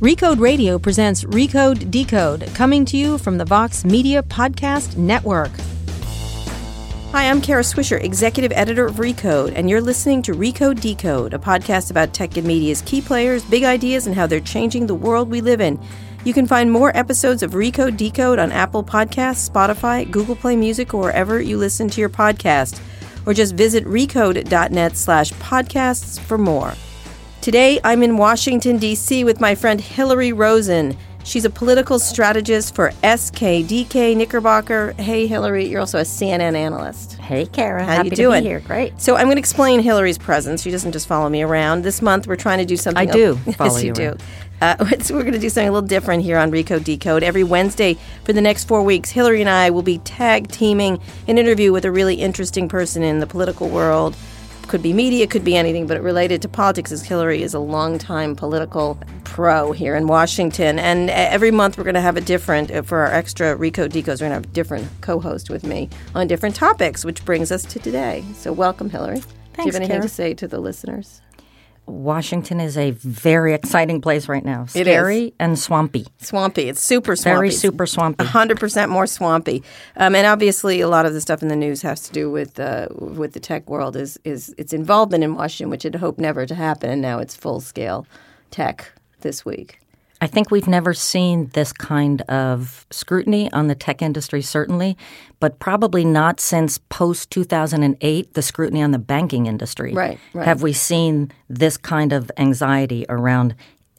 Recode Radio presents Recode Decode, coming to you from the Vox Media Podcast Network. Hi, I'm Kara Swisher, executive editor of Recode, and you're listening to Recode Decode, a podcast about tech and media's key players, big ideas, and how they're changing the world we live in. You can find more episodes of Recode Decode on Apple Podcasts, Spotify, Google Play Music, or wherever you listen to your podcast. Or just visit recode.net slash podcasts for more. Today, I'm in Washington, D.C. with my friend Hilary Rosen. She's a political strategist for SKDK Knickerbocker. Hey, Hilary, you're also a CNN analyst. Hey, Kara. How Happy you doing? To be here. Great. So I'm going to explain Hilary's presence. She doesn't just follow me around. This month, we're trying to do something. I do Yes, follow you, you do. Uh, so we're going to do something a little different here on Recode Decode. Every Wednesday for the next four weeks, Hilary and I will be tag teaming an interview with a really interesting person in the political world. Could be media, could be anything, but related to politics, as Hilary is a longtime political pro here in Washington. And every month we're going to have a different, uh, for our extra Recode Decos, we're going to have a different co host with me on different topics, which brings us to today. So welcome, Hilary. Do you have anything Kara. to say to the listeners? Washington is a very exciting place right now. It Scary is. and swampy. Swampy. It's super swampy. Very super swampy. 100% more swampy. Um, and obviously, a lot of the stuff in the news has to do with uh, with the tech world is is its involvement in Washington, which I'd hoped never to happen. And now it's full scale tech this week. I think we've never seen this kind of scrutiny on the tech industry, certainly, but probably not since post 2008, the scrutiny on the banking industry. Right, right. Have we seen this kind of anxiety around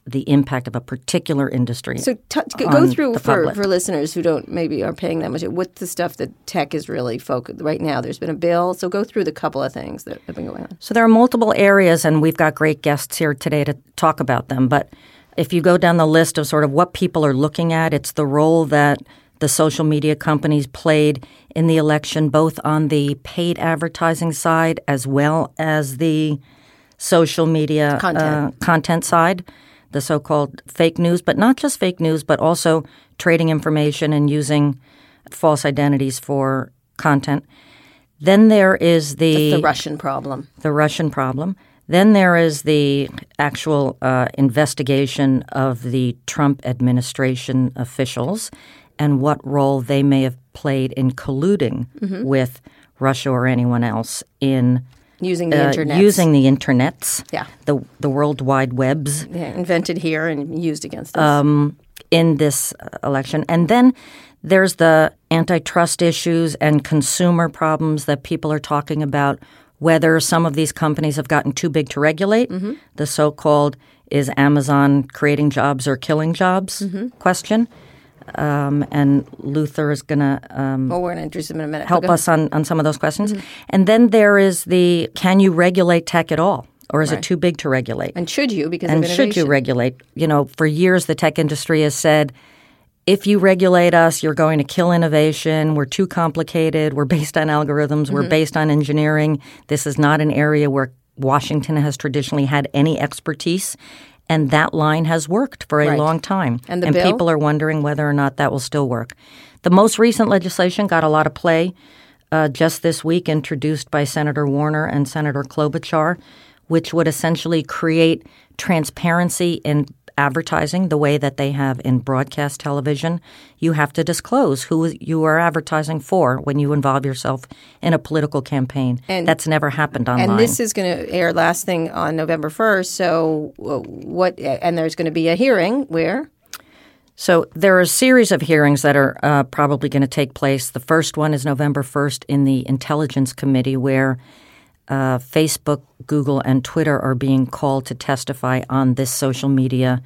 the impact of a particular industry? So t- go through for, for listeners who don't maybe are paying that much. What's the stuff that tech is really focused right now? There's been a bill, so go through the couple of things that have been going on. So there are multiple areas, and we've got great guests here today to talk about them. But if you go down the list of sort of what people are looking at, it's the role that the social media companies played in the election, both on the paid advertising side as well as the social media Content. Uh, content side, the so called fake news, but not just fake news, but also trading information and using false identities for content. Then there is The Russian problem. the Russian problem. Then there is the actual uh, investigation of the Trump administration officials and what role they may have played in colluding Mm-hmm. with Russia or anyone else in Using the uh, internet. using the internets, Yeah. the the World Wide Webs Yeah, invented here and used against us. Um, in this uh, election. And then there's the antitrust issues and consumer problems that people are talking about, whether some of these companies have gotten too big to regulate, the so called is Amazon creating jobs or killing jobs question. Um, and Luther is going to um, well, we're going to introduce him in a minute. help us on, on some of those questions. And then there is the can you regulate tech at all? Or is it too big to regulate? And should you? Because and should you regulate? You know, for years the tech industry has said, if you regulate us, you're going to kill innovation. We're too complicated. We're based on algorithms. Mm-hmm. We're based on engineering. This is not an area where Washington has traditionally had any expertise. And that line has worked for a Right. long time. And the bill? people are wondering whether or not that will still work. The most recent legislation got a lot of play uh, just this week, introduced by Senator Warner and Senator Klobuchar, which would essentially create transparency in advertising the way that they have in broadcast television. You have to disclose who you are advertising for when you involve yourself in a political campaign. And- That's never happened online. And this is going to air last thing on November 1st. So, what, and there's going to be a hearing where? So there are a series of hearings that are uh, probably going to take place. The first one is November 1st in the Intelligence Committee, where uh, Facebook, Google, and Twitter are being called to testify on this social media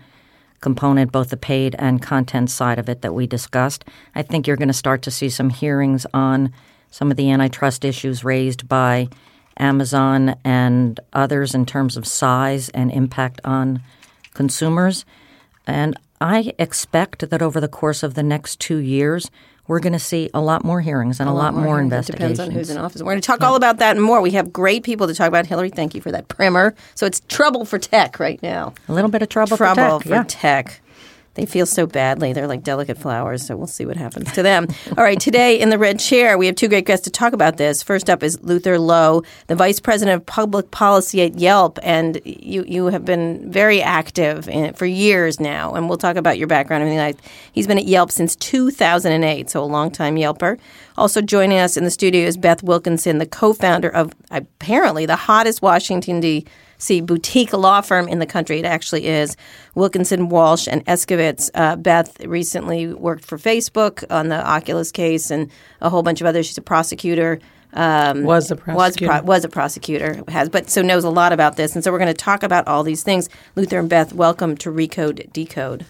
component, both the paid and content side of it that we discussed. I think you're going to start to see some hearings on some of the antitrust issues raised by Amazon and others in terms of size and impact on consumers. And I expect that over the course of the next two years, we're going to see a lot more hearings and a, lot, more, It investigations. Depends on who's in office. We're going to talk all about that and more. We have great people to talk about. Hilary, thank you for that primer. So it's trouble for tech right now. a little bit of trouble, trouble for tech. yeah. tech. They feel so badly. They're like delicate flowers, so we'll see what happens to them. All right, today in the red chair, we have two great guests to talk about this. First up is Luther Lowe, the Vice President of Public Policy at Yelp, and you you have been very active in for years now, and we'll talk about your background and everything like He's been at Yelp since 2008, so a long time Yelper. Also joining us in the studio is Beth Wilkinson, the co-founder of apparently the hottest Washington D.C see boutique law firm in the country. It actually is Wilkinson, Walsh, and Eskovitz. Uh, Beth recently worked for Facebook on the Oculus case and a whole bunch of others. She's a prosecutor. Um, was a prosecutor. Was, pro- was a prosecutor. Has but so knows a lot about this, and so we're going to talk about all these things. Luther and Beth, welcome to Recode Decode.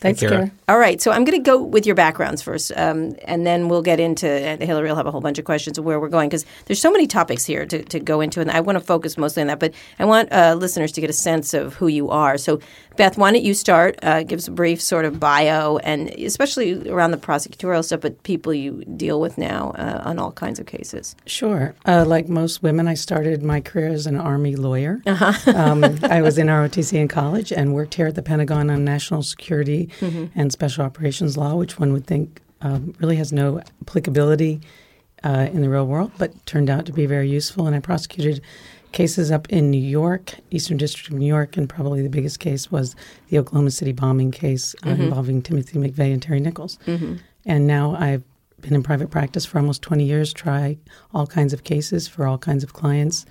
Thanks, Kara. All right, so I'm going to go with your backgrounds first, um, and then we'll get into. And Hilary will have a whole bunch of questions of where we're going because there's so many topics here to, to go into, and I want to focus mostly on that. But I want uh, listeners to get a sense of who you are. So, Beth, why don't you start? Uh, give us a brief sort of bio, and especially around the prosecutorial stuff, but people you deal with now uh, on all kinds of cases. Sure. Uh, like most women, I started my career as an Army lawyer. Uh-huh. um, I was in ROTC in college and worked here at the Pentagon on national security mm-hmm. and special operations law, which one would think um, really has no applicability uh, in the real world, but turned out to be very useful. And I prosecuted cases up in New York, Eastern District of New York, and probably the biggest case was the Oklahoma City bombing case uh, mm-hmm. involving Timothy McVeigh and Terry Nichols. Mm-hmm. And now I've been in private practice for almost 20 years, try all kinds of cases for all kinds of clients,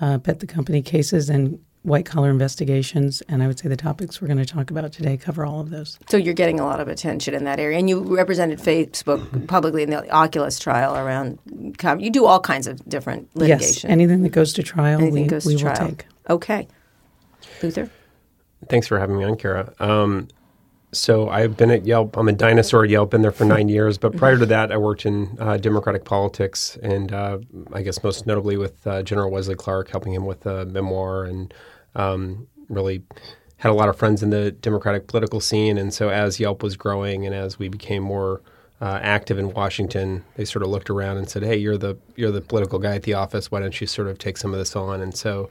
uh, bet the company cases, and white collar investigations, and I would say the topics we're going to talk about today cover all of those. So you're getting a lot of attention in that area, and you represented Facebook publicly in the Oculus trial around. You do all kinds of different litigation. Yes, anything that goes to trial, anything we, goes we to will trial. take. Okay, Luther. Thanks for having me on, Kara. Um, so I've been at Yelp. I'm a dinosaur at Yelp. Been there for nine years. But prior to that, I worked in uh, Democratic politics, and uh, I guess most notably with uh, General Wesley Clark, helping him with a memoir, and um, really had a lot of friends in the Democratic political scene. And so as Yelp was growing, and as we became more uh, active in Washington, they sort of looked around and said, "Hey, you're the you're the political guy at the office. Why don't you sort of take some of this on?" And so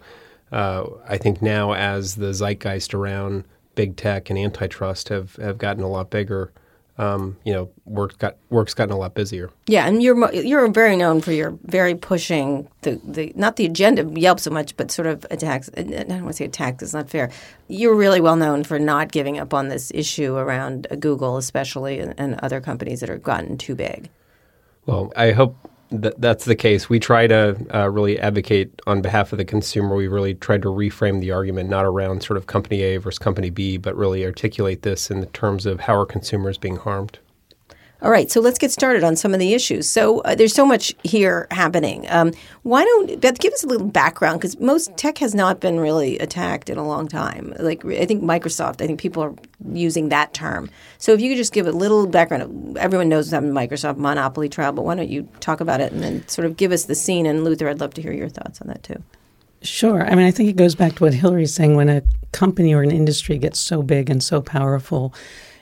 uh, I think now, as the zeitgeist around big tech and antitrust have, have gotten a lot bigger. Um, you know, work got work's gotten a lot busier. Yeah, and you're you're very known for your very pushing the, the not the agenda Yelp so much, but sort of attacks. I don't want to say attacks; it's not fair. You're really well known for not giving up on this issue around Google, especially, and, and other companies that have gotten too big. Well, I hope that that's the case. We try to uh, really advocate on behalf of the consumer. We really tried to reframe the argument not around sort of company A versus company B, but really articulate this in the terms of how are consumers being harmed. All right, so let's get started on some of the issues. So uh, there's so much here happening. Um, why don't Beth give us a little background because most tech has not been really attacked in a long time. Like I think Microsoft, I think people are using that term. So if you could just give a little background, everyone knows that Microsoft monopoly trial, but why don't you talk about it and then sort of give us the scene? And Luther, I'd love to hear your thoughts on that too. Sure. I mean, I think it goes back to what Hilary's saying. When a company or an industry gets so big and so powerful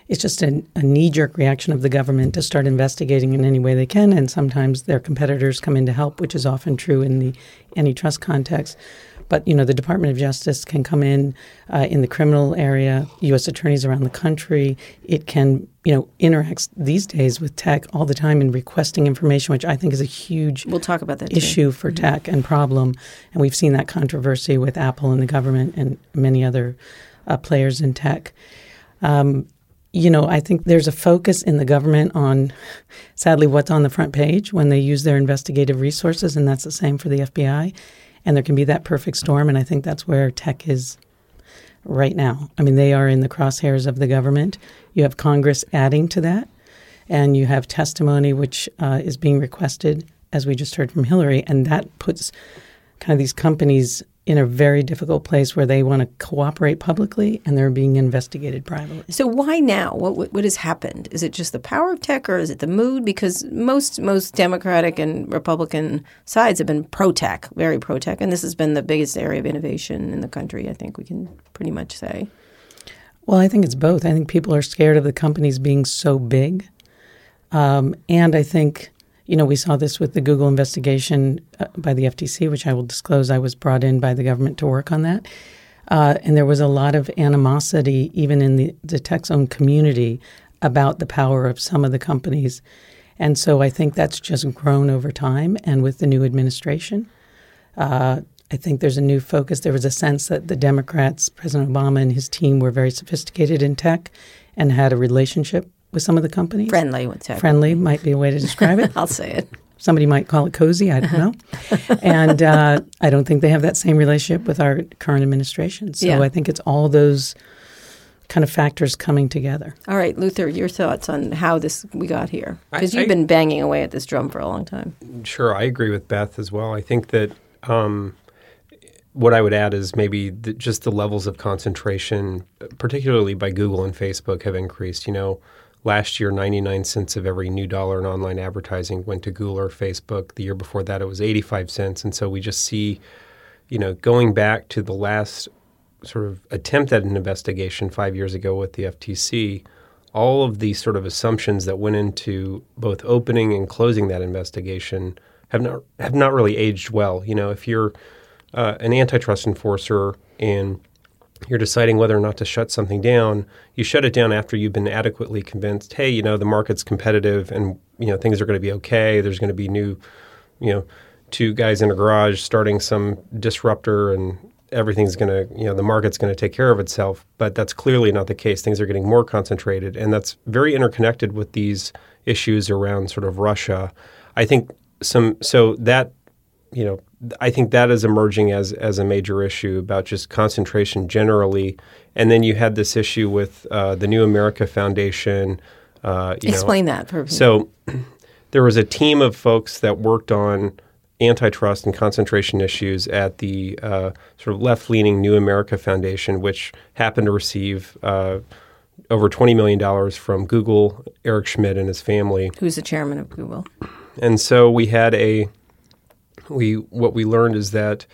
it's just a, a knee jerk reaction of the government to start investigating in any way they can. And sometimes their competitors come in to help, which is often true in the antitrust context. But you know, the Department of Justice can come in uh, in the criminal area. U.S. attorneys around the country. It can you know interacts these days with tech all the time in requesting information, which I think is a huge we'll talk about that issue too. for mm-hmm. tech and problem. And we've seen that controversy with Apple and the government and many other uh, players in tech. Um, you know, I think there's a focus in the government on, sadly, what's on the front page when they use their investigative resources, and that's the same for the FBI. And there can be that perfect storm, and I think that's where tech is right now. I mean, they are in the crosshairs of the government. You have Congress adding to that, and you have testimony which uh, is being requested, as we just heard from Hilary, and that puts kind of these companies in a very difficult place where they want to cooperate publicly and they're being investigated privately. So why now? What, what, has happened? Is it just the power of tech or is it the mood? Because most most Democratic and Republican sides have been pro tech, very pro tech, and this has been the biggest area of innovation in the country. I think we can pretty much say. Well, I think it's both. I think people are scared of the companies being so big, um, and I think you know, we saw this with the Google investigation uh, by the FTC, which I will disclose I was brought in by the government to work on that. Uh, and there was a lot of animosity, even in the, the tech's own community, about the power of some of the companies. And so I think that's just grown over time. And with the new administration, uh, I think there's a new focus. There was a sense that the Democrats, President Obama and his team, were very sophisticated in tech and had a relationship with some of the companies. Friendly with tech. Friendly might be a way to describe it. I'll say it. Somebody might call it cozy. I don't know. and uh, I don't think they have that same relationship with our current administration. So Yeah. I think it's all those kind of factors coming together. All right, Luther, your thoughts on how this we got here? Because you've I- been banging away at this drum for a long time. Sure, I agree with Beth as well. I think that um, what I would add is maybe the, just the levels of concentration, particularly by Google and Facebook, have increased. You know, last year, 99 cents of every new dollar in online advertising went to Google or Facebook. The year before that, it was 85 cents. And so we just see, you know, going back to the last sort of attempt at an investigation five years ago with the FTC, all of the sort of assumptions that went into both opening and closing that investigation have not have not really aged well. You know, if you're uh, an antitrust enforcer and you're deciding whether or not to shut something down, you shut it down after you've been adequately convinced. Hey, you know, the market's competitive, and you know things are going to be okay. There's going to be new, you know, two guys in a garage starting some disruptor, and everything's going to, you know, the market's going to take care of itself. But that's clearly not the case. Things are getting more concentrated, and that's very interconnected with these issues around sort of Russia. I think some so that you know, I think that is emerging as as a major issue about just concentration generally. And then you had this issue with uh, the New America Foundation. Uh, you know, Explain that for me. so there was a team of folks that worked on antitrust and concentration issues at the uh, sort of left leaning New America Foundation, which happened to receive uh, over $20 million from Google, Eric Schmidt, and his family. who's the chairman of Google. And so we had a we what we learned is that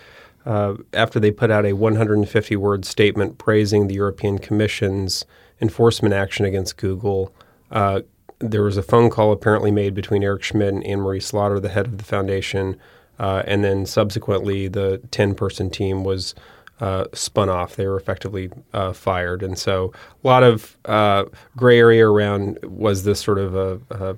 uh, after they put out a 150 word statement praising the European Commission's enforcement action against Google, uh, there was a phone call apparently made between Eric Schmidt and Anne Marie Slaughter, the head of the foundation, uh, and then subsequently the 10 person team was. Uh, spun off. They were effectively uh, fired, and so a lot of uh, gray area around was this sort of a, a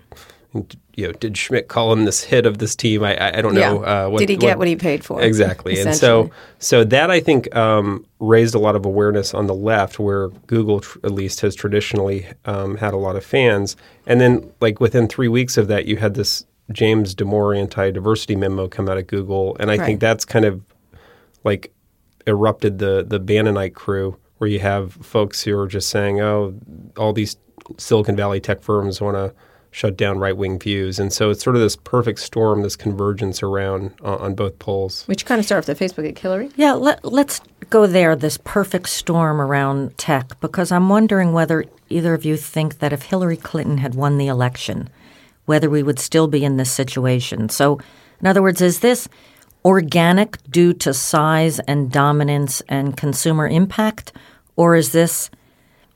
you know, did Schmidt call him this hit of this team? I I, don't know. Yeah. Uh, what, Did he get what he paid for? Exactly, and so so that I think um, raised a lot of awareness on the left, where Google tr- at least has traditionally um, had a lot of fans, and then like within three weeks of that, you had this James Damore anti-diversity memo come out of Google, and I Right. think that's kind of like erupted the the Bannonite crew, where you have folks who are just saying, "Oh, all these Silicon Valley tech firms want to shut down right wing views," and so it's sort of this perfect storm, this convergence around uh, on both poles. Which kind of started off the Facebook at Hillary. Yeah, let, let's go there, this perfect storm around tech, because I'm wondering whether either of you think that if Hillary Clinton had won the election, whether we would still be in this situation. So, in other words, is this organic due to size and dominance and consumer impact, or is this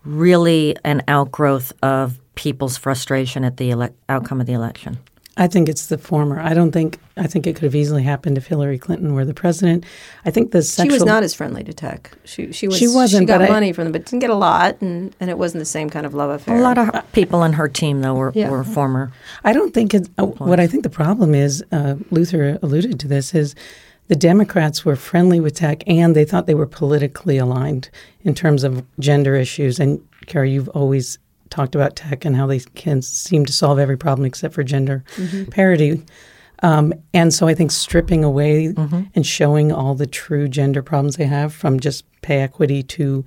really an outgrowth of people's frustration at the ele- outcome of the election? I think it's the former. I don't think. I think it could have easily happened if Hillary Clinton were the president. I think the She was not as friendly to tech. She she was She wasn't, She got but I- money from them, but didn't get a lot, and, and it wasn't the same kind of love affair. A lot of people in her team, though, were, Yeah. were former. I don't think it's uh, what I think the problem is. Uh, Luther alluded to this is the Democrats were friendly with tech and they thought they were politically aligned in terms of gender issues. And Kara, you've always talked about tech and how they can seem to solve every problem except for gender parity. Um, and so I think stripping away and showing all the true gender problems they have from just pay equity to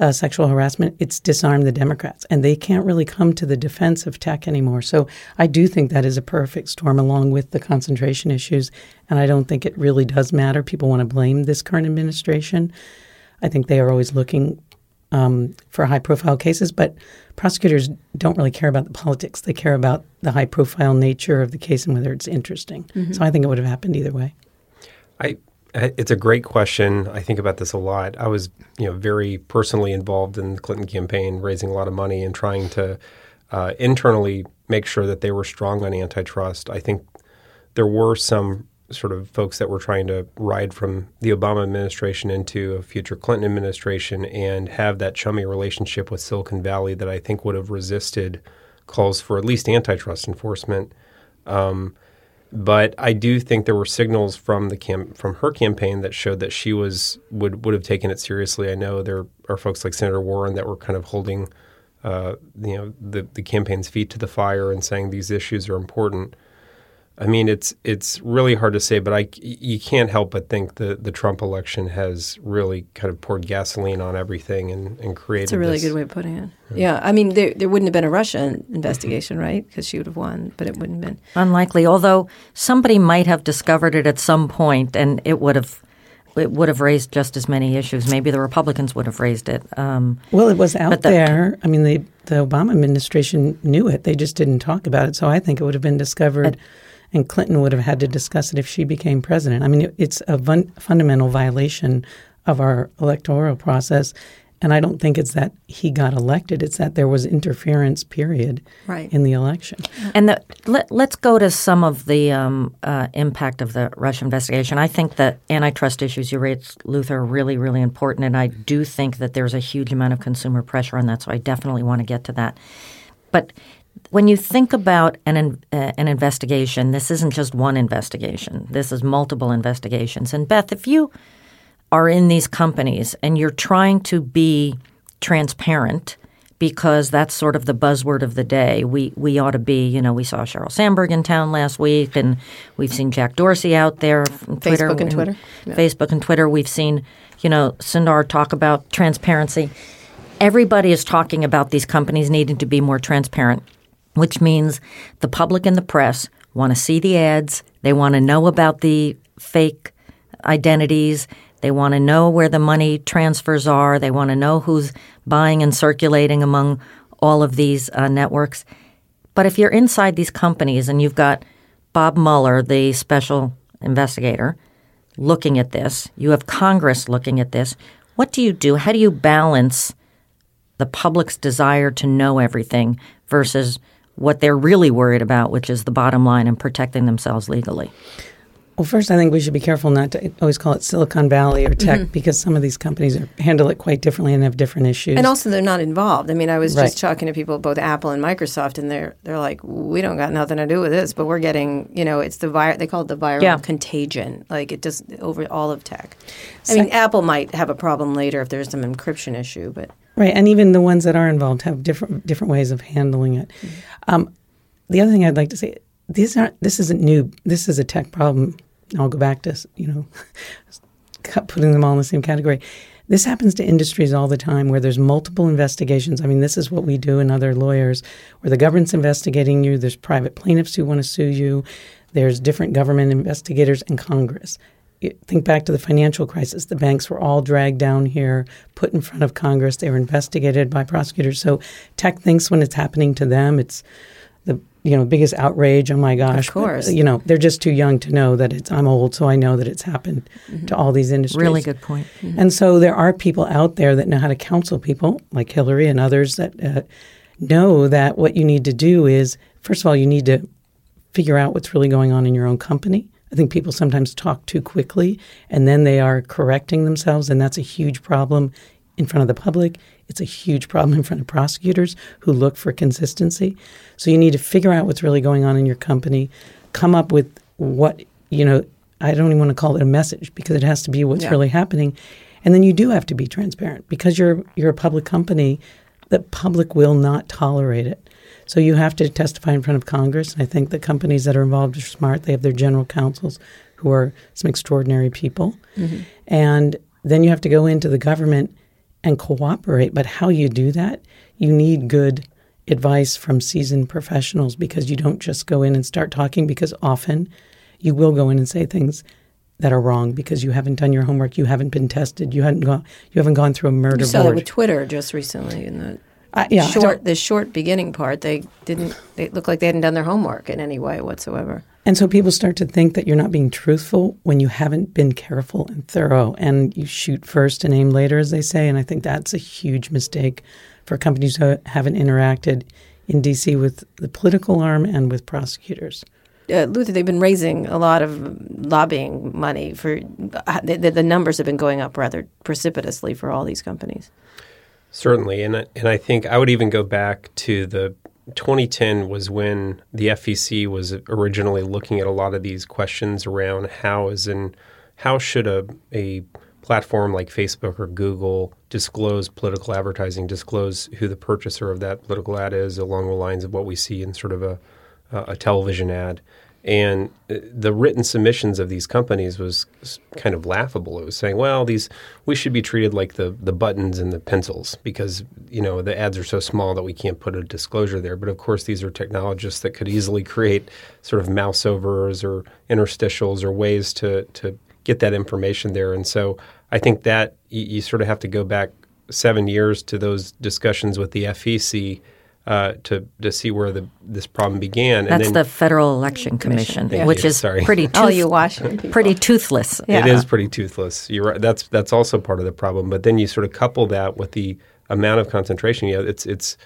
uh, sexual harassment, it's disarmed the Democrats. And they can't really come to the defense of tech anymore. So I do think that is a perfect storm along with the concentration issues. And I don't think it really does matter. People want to blame this current administration. I think they are always looking um, for high profile cases, but prosecutors don't really care about the politics. They care about the high profile nature of the case and whether it's interesting. So I think it would have happened either way. I, I- it's a great question. I think about this a lot. I was, you know, very personally involved in the Clinton campaign, raising a lot of money and trying to uh, internally make sure that they were strong on antitrust. I think there were some sort of folks that were trying to ride from the Obama administration into a future Clinton administration and have that chummy relationship with Silicon Valley that I think would have resisted calls for at least antitrust enforcement. Um, but I do think there were signals from the cam- from her campaign that showed that she was would would have taken it seriously. I know there are folks like Senator Warren that were kind of holding, uh, you know, the the campaign's feet to the fire and saying these issues are important. I mean, it's it's really hard to say, but I you can't help but think the the Trump election has really kind of poured gasoline on everything and, and created. It's a really this, good way of putting it. Yeah, yeah. I mean, there there wouldn't have been a Russia investigation, right? Because she would have won, but it wouldn't have been unlikely. Although somebody might have discovered it at some point, and it would have it would have raised just as many issues. Maybe the Republicans would have raised it. Um, well, it was out the, there. I mean, the the Obama administration knew it; they just didn't talk about it. So I think it would have been discovered and Clinton would have had to discuss it if she became president. I mean, it's a fun, fundamental violation of our electoral process. And I don't think it's that he got elected; it's that there was interference, period, right. in the election. And the, let, us go to some of the um, uh, impact of the Russia investigation. I think that antitrust issues you raised, Luther, are really, really important, and I do think that there's a huge amount of consumer pressure on that. So I definitely want to get to that. But when you think about an uh, an investigation, this isn't just one investigation. This is multiple investigations. And Beth, if you are in these companies and you're trying to be transparent because that's sort of the buzzword of the day. We we ought to be, you know, we saw Sheryl Sandberg in town last week and we've seen Jack Dorsey out there Twitter, Facebook and Twitter. Yeah. Facebook and Twitter. We've seen, you know, Sundar talk about transparency. Everybody is talking about these companies needing to be more transparent which means the public and the press want to see the ads, they want to know about the fake identities, they want to know where the money transfers are, they want to know who's buying and circulating among all of these uh, networks. But if you're inside these companies and you've got Bob Mueller, the special investigator, looking at this, you have Congress looking at this, what do you do? How do you balance the public's desire to know everything versus what they're really worried about, which is the bottom line and protecting themselves legally? Well, first, I think we should be careful not to always call it Silicon Valley or tech mm-hmm. because some of these companies are, handle it quite differently and have different issues. And also, they're not involved. I mean, I was right. just talking to people, both Apple and Microsoft, and they're they're like, we don't got nothing to do with this, but we're getting, you know, it's the vir- they call it the viral yeah. contagion. Like it does over all of tech. I mean, Apple might have a problem later if there's some encryption issue, but right, and even the ones that are involved have different different ways of handling it. Mm-hmm. Um, the other thing I'd like to say, these aren't. This isn't new. This is a tech problem. I'll go back to you know, putting them all in the same category. This happens to industries all the time where there's multiple investigations. I mean, this is what we do in other lawyers, where the government's investigating you. There's private plaintiffs who want to sue you. There's different government investigators and Congress. Think back to the financial crisis. The banks were all dragged down here, put in front of Congress. They were investigated by prosecutors. So tech thinks when it's happening to them, it's the you know biggest outrage. Oh my gosh! Of course, but, you know they're just too young to know that it's. I'm old, so I know that it's happened mm-hmm. to all these industries. Really good point. Mm-hmm. And so there are people out there that know how to counsel people, like Hilary and others, that uh, know that what you need to do is first of all you need to figure out what's really going on in your own company. I think people sometimes talk too quickly and then they are correcting themselves, and that's a huge problem in front of the public. It's a huge problem in front of prosecutors who look for consistency. So you need to figure out what's really going on in your company, come up with what, you know, I don't even want to call it a message because it has to be what's yeah. really happening. And then you do have to be transparent because you're you're a public company, the public will not tolerate it. So you have to testify in front of Congress. And I think the companies that are involved are smart. They have their general counsels who are some extraordinary people. Mm-hmm. And then you have to go into the government and cooperate. But how you do that, you need good advice from seasoned professionals because you don't just go in and start talking because often you will go in and say things that are wrong because you haven't done your homework, you haven't been tested, you haven't gone you haven't gone through a murder you saw board. that with Twitter just recently in the uh, yeah, short the short beginning part they didn't they looked like they hadn't done their homework in any way whatsoever. And so people start to think that you're not being truthful when you haven't been careful and thorough and you shoot first and aim later, as they say. And I think that's a huge mistake for companies who haven't interacted in DC with the political arm and with prosecutors. uh, Luther, they've been raising a lot of lobbying money for uh, the, the numbers have been going up rather precipitously for all these companies. Certainly, and and I think I would even go back to the 2010 was when the FEC was originally looking at a lot of these questions around how is in how should a a platform like Facebook or Google disclose political advertising, disclose who the purchaser of that political ad is, along the lines of what we see in sort of a a television ad. And uh, the written submissions of these companies was kind of laughable. It was saying, "Well, these we should be treated like the the buttons and the pencils because you know the ads are so small that we can't put a disclosure there." But of course, these are technologists that could easily create sort of mouse overs or interstitials or ways to to get that information there. And so I think that you, you sort of have to go back seven years to those discussions with the FEC uh, to to see where the this problem began. That's then, the Federal Election Commission, Commission. which you. is Sorry. pretty tooth- oh, you Washington people. pretty toothless. Yeah. It is pretty toothless. You're right. That's that's also part of the problem. But then you sort of couple that with the amount of concentration. Yeah, it's it's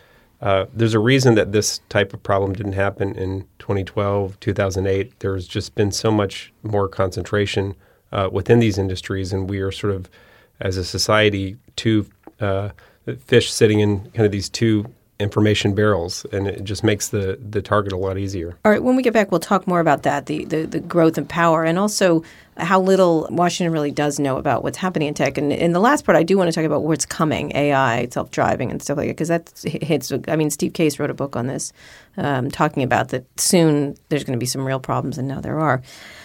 uh, there's a reason that this type of problem didn't happen in 2012, 2008. There's just been so much more concentration uh, within these industries, and we are sort of, as a society, two uh, fish sitting in kind of these two information barrels, and it just makes the the target a lot easier. All right, when we get back, we'll talk more about that the the, the growth and power, and also how little Washington really does know about what's happening in tech. And in the last part, I do want to talk about what's coming, AI, self driving, and stuff like that, because that hits. I mean, Steve Case wrote a book on this, um, talking about that soon there's going to be some real problems, and now there are.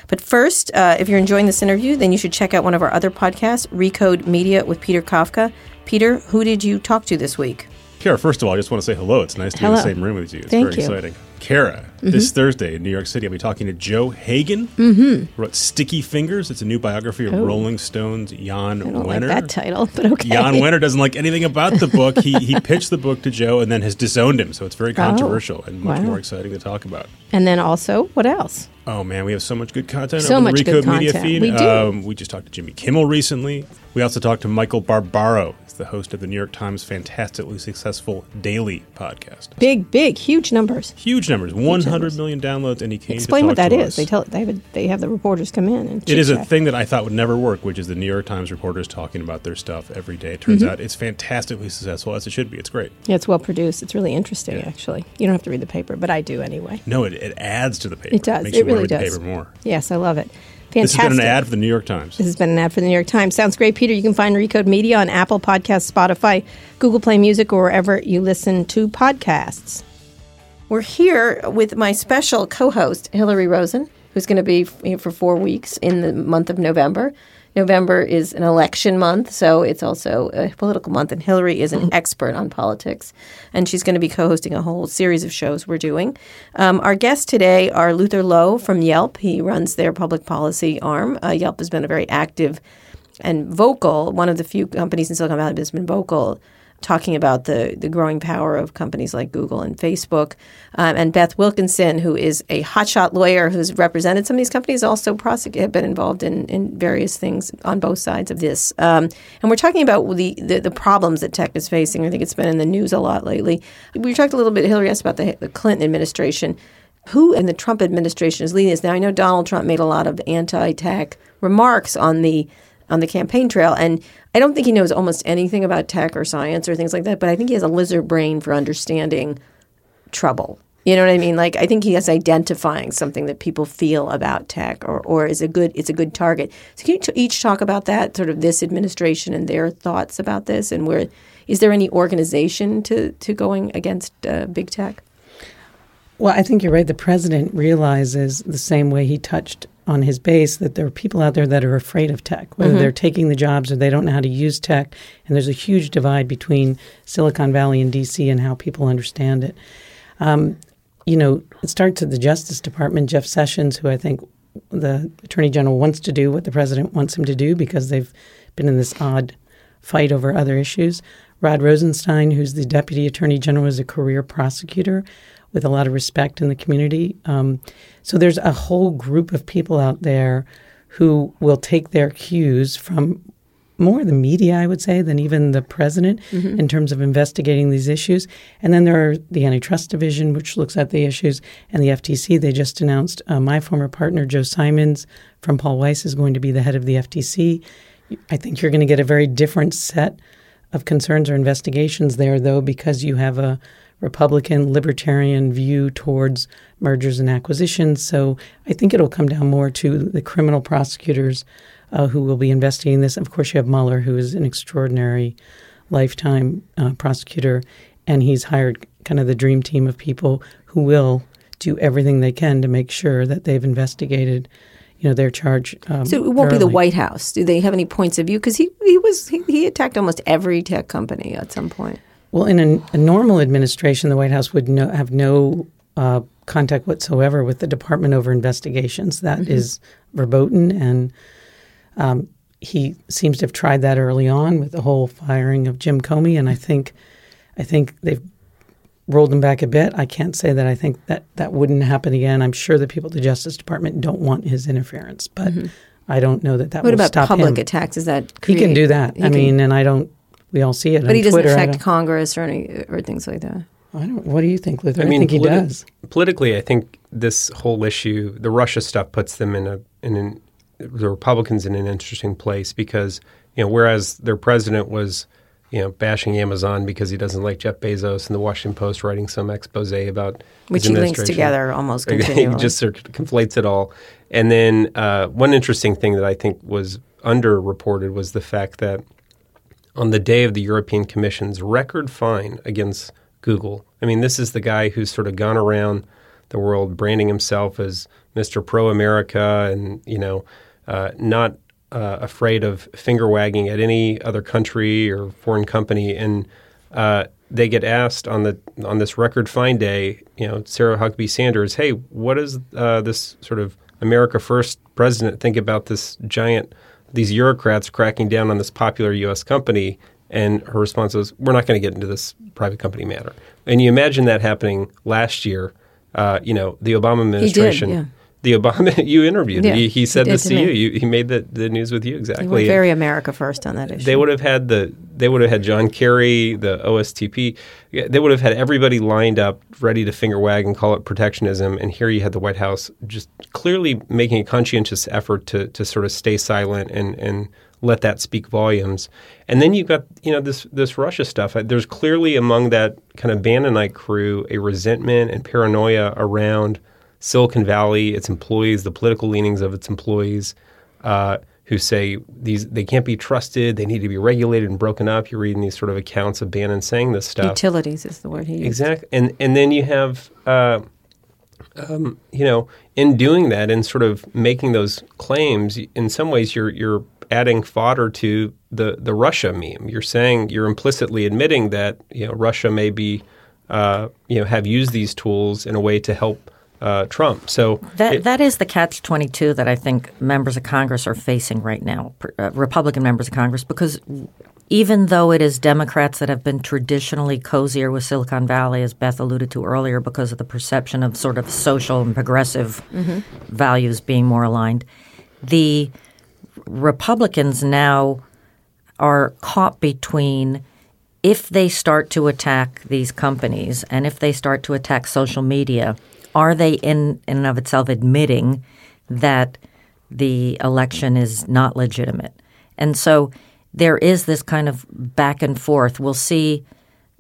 But first, uh, if you're enjoying this interview, then you should check out one of our other podcasts, Recode Media with Peter Kafka. Peter, who did you talk to this week? Kara, first of all, I just want to say hello. It's nice to hello. be in the same room with you. It's Thank very you. exciting. Kara, mm-hmm. this Thursday in New York City, I'll be talking to Joe Hagan. Mm-hmm. Wrote Sticky Fingers. It's a new biography of Oh. Rolling Stone's Jan I Wenner. like that title, but okay. Jan Wenner doesn't like anything about the book. he, he pitched the book to Joe and then has disowned him. So it's very controversial and much Oh, wow. more exciting to talk about. And then also, what else? Oh man, we have so much good content So much the Recode Media feed. We do. Um, we just talked to Jimmy Kimmel recently. We also talked to Michael Barbaro. He's the host of the New York Times fantastically successful Daily podcast. Big, big, huge numbers. Huge numbers, one hundred million downloads, and he came Explain to what that is. us. They tell they have they have the reporters come in and It is a thing that I thought would never work, which is the New York Times reporters talking about their stuff every day. It turns Mm-hmm. out it's fantastically successful, as it should be. It's great. Yeah, it's well produced. It's really interesting, actually. You don't have to read the paper, but I do anyway. No, it, it adds to the paper. It does. Makes It you really read does. the paper more. Yes, I love it. Fantastic. This has been an ad for the New York Times. This has been an ad for the New York Times. Sounds great, Peter. You can find Recode Media on Apple Podcasts, Spotify, Google Play Music, or wherever you listen to podcasts. We're here with my special co-host Hilary Rosen, who's going to be here for four weeks in the month of November. November is an election month, so it's also a political month, and Hilary is an expert on politics, and she's going to be co-hosting a whole series of shows we're doing. Um, our guests today are Luther Lowe from Yelp. He runs their public policy arm. Uh, Yelp has been a very active and vocal, one of the few companies in Silicon Valley that's been vocal, talking about the, the growing power of companies like Google and Facebook. Um, and Beth Wilkinson, who is a hotshot lawyer who's represented some of these companies, also have been involved in, in various things on both sides of this. Um, and we're talking about the, the, the problems that tech is facing. I think it's been in the news a lot lately. We talked a little bit, Hilary asked about the, the Clinton administration who in the Trump administration is leading this. Now I know Donald Trump made a lot of anti-tech remarks on the on the campaign trail, and I don't think he knows almost anything about tech or science or things like that. But I think he has a lizard brain for understanding trouble. You know what I mean? Like I think he is identifying something that people feel about tech, or, or is a good it's a good target. So can you t- each talk about that, sort of this administration and their thoughts about this, and where is there any organization to to going against uh, big tech? Well, I think you're right. The president realizes the same way he touched on his base that there are people out there that are afraid of tech, whether they're taking the jobs or they don't know how to use tech. And there's a huge divide between Silicon Valley and DC and how people understand it. Um, you know, it starts at the Justice Department. Jeff Sessions, who I think the Attorney General wants to do what the president wants him to do because they've been in this odd fight over other issues. Rod Rosenstein, who's the Deputy Attorney General, is a career prosecutor with a lot of respect in the community. Um, so there's a whole group of people out there who will take their cues from more the media, I would say, than even the president mm-hmm. in terms of investigating these issues. And then there are the antitrust division, which looks at the issues, and the FTC. They just announced uh, my former partner, Joe Simons from Paul Weiss, is going to be the head of the FTC. I think you're going to get a very different set of concerns or investigations there, though, because you have a Republican libertarian view towards mergers and acquisitions. So I think it'll come down more to the criminal prosecutors uh, who will be investigating this. Of course, you have Mueller, who is an extraordinary lifetime uh, prosecutor, and he's hired kind of the dream team of people who will do everything they can to make sure that they've investigated you know their charge. Um, so it won't thoroughly. be the White House. Do they have any points of view? Because he he was he, he, attacked almost every tech company at some point. Well, in a, a normal administration, the White House would no, have no uh, contact whatsoever with the Department over Investigations. That mm-hmm. is verboten, and um, he seems to have tried that early on with the whole firing of Jim Comey, and I think, I think they've rolled him back a bit. I can't say that I think that that wouldn't happen again. I'm sure the people at the Justice Department don't want his interference, but mm-hmm. I don't know that that what about public him. attacks? Is that create, he can do that? I can, mean, and I don't. We all see it, but he doesn't Twitter. affect Congress or any or things like that. I don't. What do you think, Luther? I, mean, think he does. Politically, I think this whole issue, the Russia stuff, puts them in a in an the Republicans in an interesting place because you know whereas their president was you know bashing Amazon because he doesn't like Jeff Bezos and the Washington Post writing some expose about which he links together almost continually. he just sort of conflates it all. And then uh, one interesting thing that I think was underreported was the fact that on the day of the European Commission's record fine against Google. I mean, this is the guy who's sort of gone around the world branding himself as Mr. Pro America and you know uh, not uh, afraid of finger wagging at any other country or foreign company, and uh, they get asked on the on this record fine day, you know, Sarah Huckabee Sanders, hey, what does uh, this sort of America First president think about this giant, these bureaucrats cracking down on this popular U.S. company? And her response was, "We're not going to get into this private company matter." And you imagine that happening last year. Uh, you know, the Obama administration. The Obama you interviewed. Yeah, he, he said he this to, you. you. He made the, the news with you exactly. Very America first on that issue. They would have had the they would have had John Kerry, the OSTP. They would have had everybody lined up, ready to finger wag and call it protectionism. And here you had the White House just clearly making a conscientious effort to to sort of stay silent and and let that speak volumes. And then you've got you know this this Russia stuff. Uh, there's clearly among that kind of Bannonite crew a resentment and paranoia around Silicon Valley, its employees, the political leanings of its employees, uh, who say these they can't be trusted, they need to be regulated and broken up. You're reading these sort of accounts of Bannon saying this stuff. Utilities is the word he used. Exactly, and and then you have. Uh, um, you know, in doing that and sort of making those claims, in some ways you're you're adding fodder to the the Russia meme. You're saying you're implicitly admitting that you know Russia may be uh, you know have used these tools in a way to help uh, Trump. So that it, that is the catch twenty two that I think members of Congress are facing right now, uh, Republican members of Congress, because even though it is Democrats that have been traditionally cozier with Silicon Valley, as Beth alluded to earlier, because of the perception of sort of social and progressive mm-hmm. values being more aligned, the Republicans now are caught between if they start to attack these companies and if they start to attack social media – are they in, in and of itself admitting that the election is not legitimate? And so there is this kind of back and forth. We'll see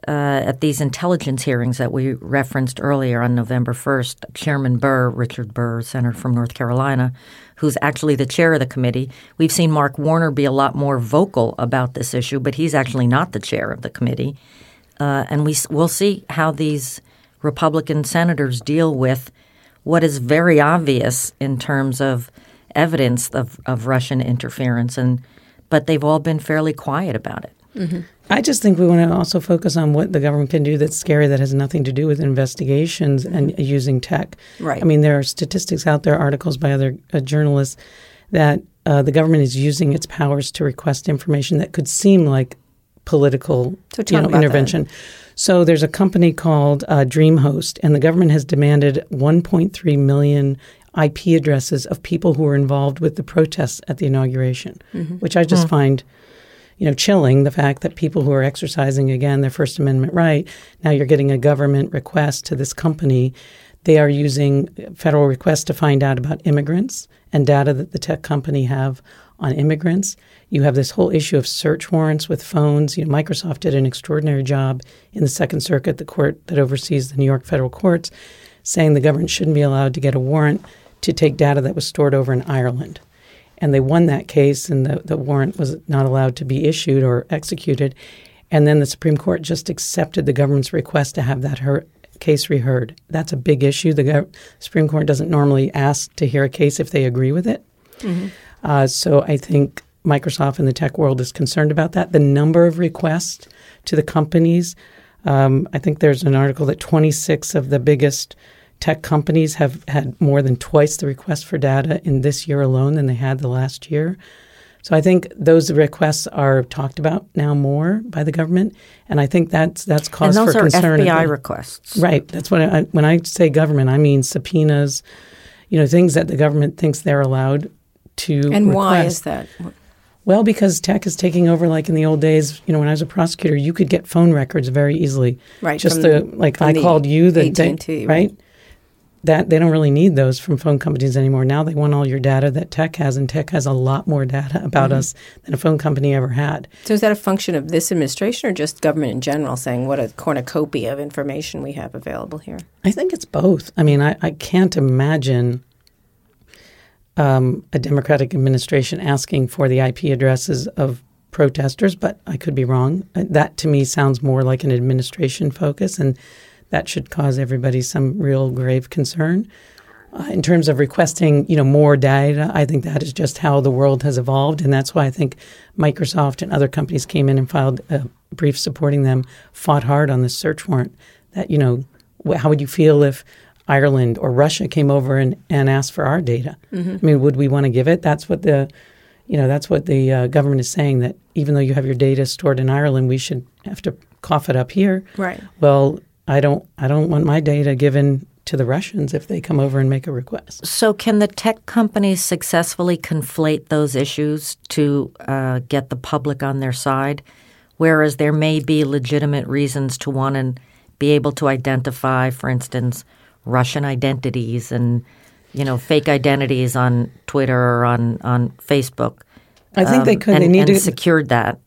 uh, at these intelligence hearings that we referenced earlier on November 1st, Chairman Burr, Richard Burr, Senator from North Carolina, who's actually the chair of the committee. We've seen Mark Warner be a lot more vocal about this issue, but he's actually not the chair of the committee. Uh, and we, we'll see how these Republican senators deal with what is very obvious in terms of evidence of, of Russian interference, and but they've all been fairly quiet about it. Mm-hmm. I just think we want to also focus on what the government can do that's scary that has nothing to do with investigations and using tech. Right. I mean, there are statistics out there, articles by other uh, journalists that uh, the government is using its powers to request information that could seem like political so you know, intervention. That. So there's a company called uh, DreamHost, and the government has demanded 1.3 million IP addresses of people who were involved with the protests at the inauguration, mm-hmm. which I just find you know, chilling the fact that people who are exercising again their First Amendment right now you're getting a government request to this company. They are using federal requests to find out about immigrants and data that the tech company have on immigrants. You have this whole issue of search warrants with phones. You know, Microsoft did an extraordinary job in the Second Circuit, the court that oversees the New York federal courts, saying the government shouldn't be allowed to get a warrant to take data that was stored over in Ireland. And they won that case, and the, the warrant was not allowed to be issued or executed. And then the Supreme Court just accepted the government's request to have that her- case reheard. That's a big issue. The go- Supreme Court doesn't normally ask to hear a case if they agree with it. Mm-hmm. Uh, so I think Microsoft and the tech world is concerned about that. The number of requests to the companies, um, I think there's an article that 26 of the biggest tech companies have had more than twice the request for data in this year alone than they had the last year. So I think those requests are talked about now more by the government, and I think that's that's cause and those for are concern. FBI requests, right? That's what I, when I say government, I mean subpoenas, you know, things that the government thinks they're allowed to. And request. why is that? Well, because tech is taking over. Like in the old days, you know, when I was a prosecutor, you could get phone records very easily. Right. Just the like I the called you the day, right? right? That they don't really need those from phone companies anymore. Now they want all your data that tech has, and tech has a lot more data about Mm-hmm. us than a phone company ever had. So is that a function of this administration or just government in general saying what a cornucopia of information we have available here? I think it's both. I mean, I, I can't imagine um, a Democratic administration asking for the IP addresses of protesters, but I could be wrong. Uh, That to me sounds more like an administration focus, and that should cause everybody some real grave concern. Uh, in terms of requesting, you know, more data, I think that is just how the world has evolved, and that's why I think Microsoft and other companies came in and filed a brief supporting them, fought hard on this search warrant. That you know, how would you feel if Ireland or Russia came over and, and asked for our data? I mean, would we want to give it? That's what the, you know, that's what the uh, government is saying. That even though you have your data stored in Ireland, we should have to cough it up here. Right. Well, I don't. I don't want my data given to the Russians if they come over and make a request. So, can the tech companies successfully conflate those issues to uh, get the public on their side? Whereas there may be legitimate reasons to want to be able to identify, for instance, Russian identities and you know fake identities on Twitter or on on Facebook. I think they um, could. And, they need to. secured that.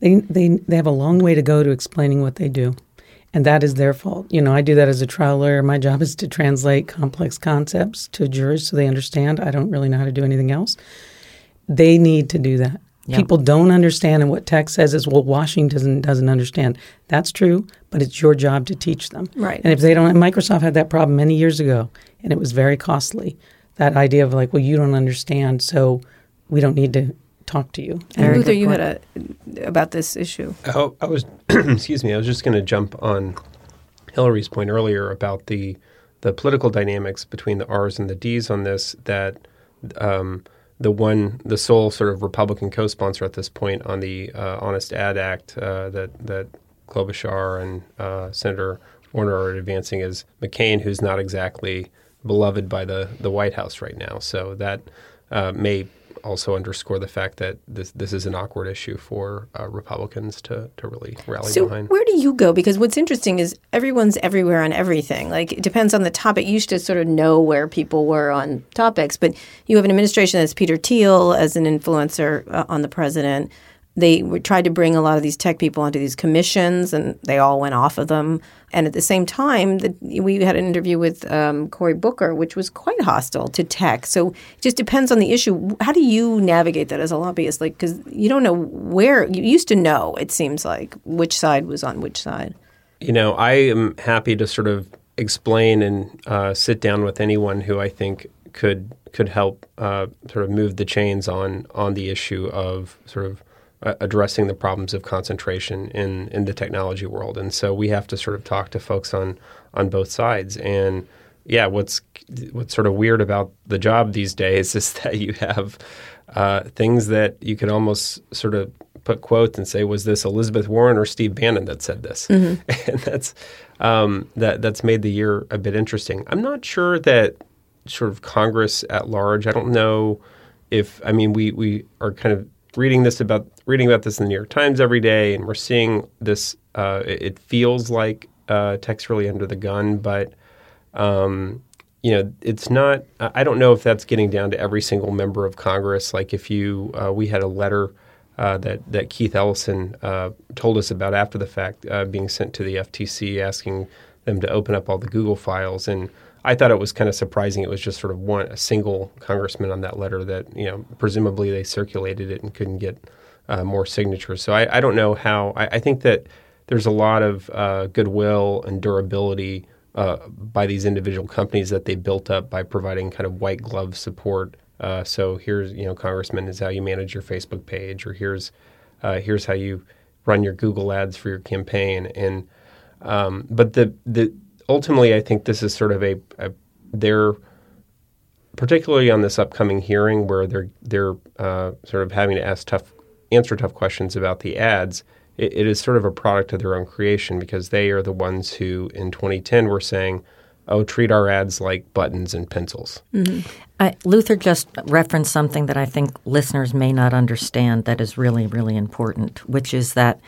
They, they they have a long way to go to explaining what they do, and that is their fault. You know, I do that as a trial lawyer. My job is to translate complex concepts to jurors so they understand. I don't really know how to do anything else. They need to do that. Yeah. People don't understand, and what tech says is, well, Washington doesn't, doesn't understand. That's true, but it's your job to teach them. Right. And if they don't, and Microsoft had that problem many years ago, and it was very costly. That idea of like, well, you don't understand, so we don't need to talk to you. And Luther, you point. had a about this issue. Oh, I was, excuse me, I was just going to jump on Hilary's point earlier about the the political dynamics between the R's and the D's on this. That um, the one, the sole sort of Republican co-sponsor at this point on the uh, Honest Ad Act uh, that that Klobuchar and uh, Senator Warner are advancing is McCain, who's not exactly beloved by the the White House right now. So that uh, may also underscore the fact that this this is an awkward issue for uh, Republicans to to really rally So behind. where do you go? Because what's interesting is everyone's everywhere on everything. Like it depends on the topic. You used to sort of know where people were on topics, but you have an administration that's Peter Thiel as an influencer uh, on the president. They tried to bring a lot of these tech people onto these commissions, and they all went off of them. And at the same time, the, we had an interview with um, Cory Booker, which was quite hostile to tech. So it just depends on the issue. How do you navigate that as a lobbyist? Like, because you don't know where you used to know. It seems like which side was on which side. You know, I am happy to sort of explain and uh, sit down with anyone who I think could could help uh, sort of move the chains on on the issue of sort of uh, addressing the problems of concentration in in the technology world. And so we have to sort of talk to folks on on both sides. And yeah, what's what's sort of weird about the job these days is that you have uh, things that you could almost sort of put quotes and say, "Was this Elizabeth Warren or Steve Bannon that said this?" and that's um, that that's made the year a bit interesting. I'm not sure that sort of Congress at large. I don't know if I mean we we are kind of reading this about reading about this in the New York Times every day, and we're seeing this. Uh, it, feels like uh, tech's really under the gun, but um, you know, it's not. I don't know if that's getting down to every single member of Congress. Like if you, uh, we had a letter uh, that that Keith Ellison uh, told us about after the fact, uh, being sent to the FTC, asking them to open up all the Google files, and I thought it was kind of surprising. It was just sort of one a single congressman on that letter that you know, presumably they circulated it and couldn't get uh, more signatures. So I, I, don't know how. I, I, think that there's a lot of goodwill and durability uh, by these individual companies that they built up by providing kind of white glove support. Uh, so here's you know, Congressman, is how you manage your Facebook page, or here's uh, here's how you run your Google ads for your campaign. And um, but the the ultimately, I think this is sort of a, a they're particularly on this upcoming hearing where they're they're uh, sort of having to ask tough answer tough questions about the ads it, it is sort of a product of their own creation because they are the ones who, in 2010, were saying, oh, treat our ads like buttons and pencils. Mm-hmm. I, Luther just referenced something that I think listeners may not understand that is really, really important, which is that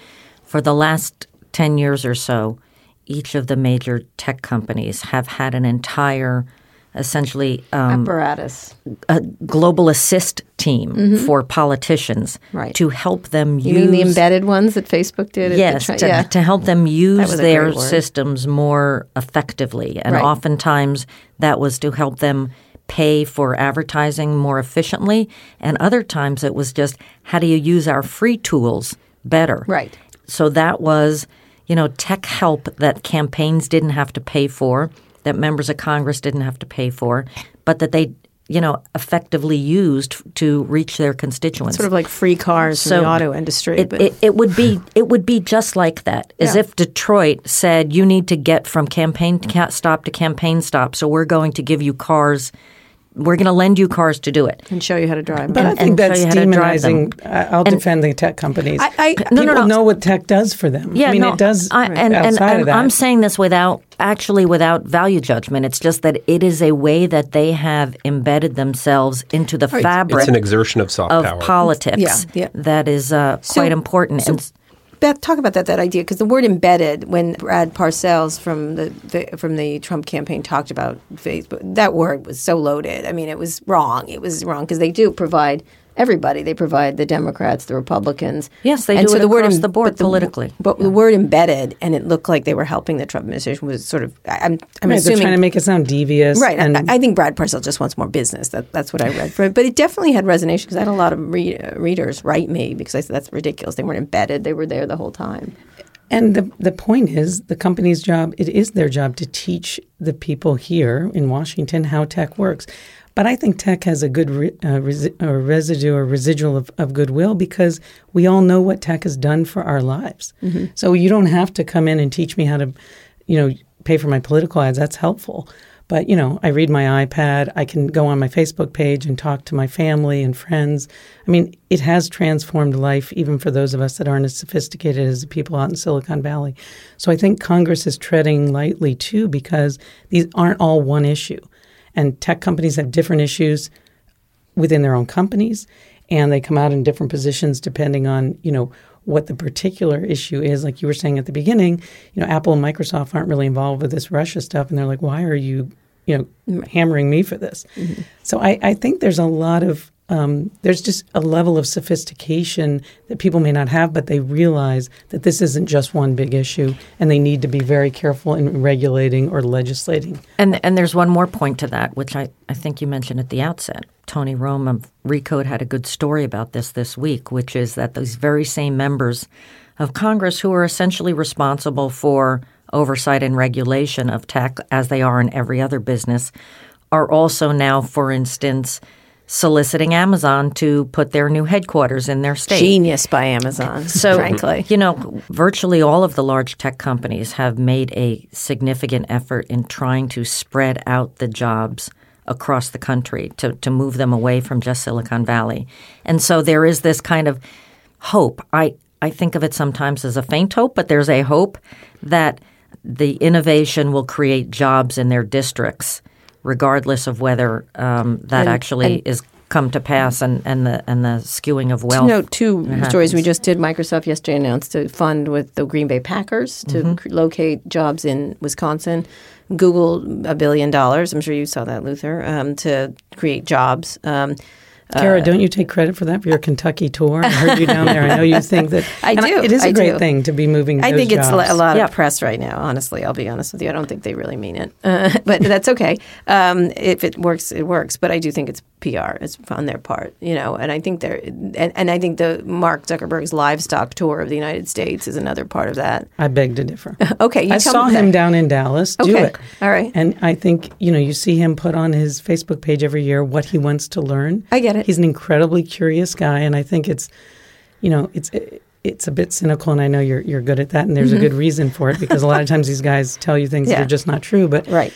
for the last 10 years or so, each of the major tech companies have had an entire – essentially um, apparatus, a global assist team mm-hmm. for politicians right. to help them you use the embedded ones that Facebook did. Yes, to, yeah. to, help them use their systems more effectively, and right. oftentimes that was to help them pay for advertising more efficiently, and other times it was just how do you use our free tools better? Right. So that was, you know, tech help that campaigns didn't have to pay for that members of Congress didn't have to pay for, but that they you know, effectively used to reach their constituents. Sort of like free cars so in the auto industry. It, it, it, would be it would be just like that, as yeah. if Detroit said, "You need to get from campaign stop to campaign stop, so we're going to give you cars we're going to lend you cars to do it and show you how to drive. But and, I think that's demonizing. I'll and defend the tech companies. I, I, People no, no, no. know what tech does for them. Yeah, I mean, no, it does. I, and, and, and I'm saying this without actually without value judgment. It's just that it is a way that they have embedded themselves into the right. fabric. It's an exertion of soft of power. politics. Yeah, yeah. that is uh, so, quite important. So, and, Beth, talk about that that idea because the word embedded, when Brad Parscale from the, from the Trump campaign talked about Facebook, that word was so loaded. I mean, it was wrong. It was wrong because they do provide everybody. They provide the Democrats, the Republicans. Yes, they and do so it the across word, the board the, politically. But yeah. the word embedded, and it looked like they were helping the Trump administration was sort of. I'm, I'm right, assuming they're trying to make it sound devious. Right. I, I, think Brad Parscale just wants more business. That, that's what I read for it. But it definitely had resonation because I had a lot of re- uh, readers write me because I said that's ridiculous. They weren't embedded. They were there the whole time. And the the point is, the company's job. It is their job to teach the people here in Washington how tech works. But I think tech has a good re, uh, resi- or residue or residual of, of, goodwill because we all know what tech has done for our lives. Mm-hmm. So you don't have to come in and teach me how to, you know, pay for my political ads. That's helpful. But, you know, I read my iPad. I can go on my Facebook page and talk to my family and friends. I mean, it has transformed life, even for those of us that aren't as sophisticated as the people out in Silicon Valley. So I think Congress is treading lightly, too, because these aren't all one issue. And tech companies have different issues within their own companies, and they come out in different positions depending on you know what the particular issue is. Like you were saying at the beginning, you know, Apple and Microsoft aren't really involved with this Russia stuff, and they're like, why are you you know hammering me for this? Mm-hmm. So I, I think there's a lot of um, there's just a level of sophistication that people may not have, but they realize that this isn't just one big issue, and they need to be very careful in regulating or legislating. And and there's one more point to that, which I, I think you mentioned at the outset. Tony Romm of Recode had a good story about this this week, which is that those very same members of Congress who are essentially responsible for oversight and regulation of tech, as they are in every other business, are also now, for instance, soliciting Amazon to put their new headquarters in their state. Genius by Amazon, so, frankly. You know, virtually all of the large tech companies have made a significant effort in trying to spread out the jobs across the country to, to move them away from just Silicon Valley. And so there is this kind of hope. I, I think of it sometimes as a faint hope, but there's a hope that the innovation will create jobs in their districts regardless of whether um, that and, actually and, is come to pass and, and the and the skewing of wealth. To note two happens. stories we just did. Microsoft yesterday announced a fund with the Green Bay Packers to Mm-hmm. locate jobs in Wisconsin. Google a billion dollars. I'm sure you saw that, Luther, um, to create jobs. Um, Kara, don't you take credit for that for your Kentucky tour? I heard you down there. I know you think that. I do, It is a I great do. thing to be moving. I think it's jobs. a lot Yeah. of press right now. Honestly, I'll be honest with you. I don't think they really mean it, uh, but that's okay. Um, if it works, it works. But I do think it's PR. It's on their part, you know. And I think they're and, and I think the Mark Zuckerberg's livestock tour of the United States is another part of that. I beg to differ. Okay, you I saw him that. down in Dallas do it. all right. And I think, you know, you see him put on his Facebook page every year what he wants to learn. I get it. He's an incredibly curious guy, and I think it's, you know, it's it's a bit cynical, and I know you're you're good at that, and there's a good reason for it because a lot of times these guys tell you things that Mm-hmm. Are just not true. But Right.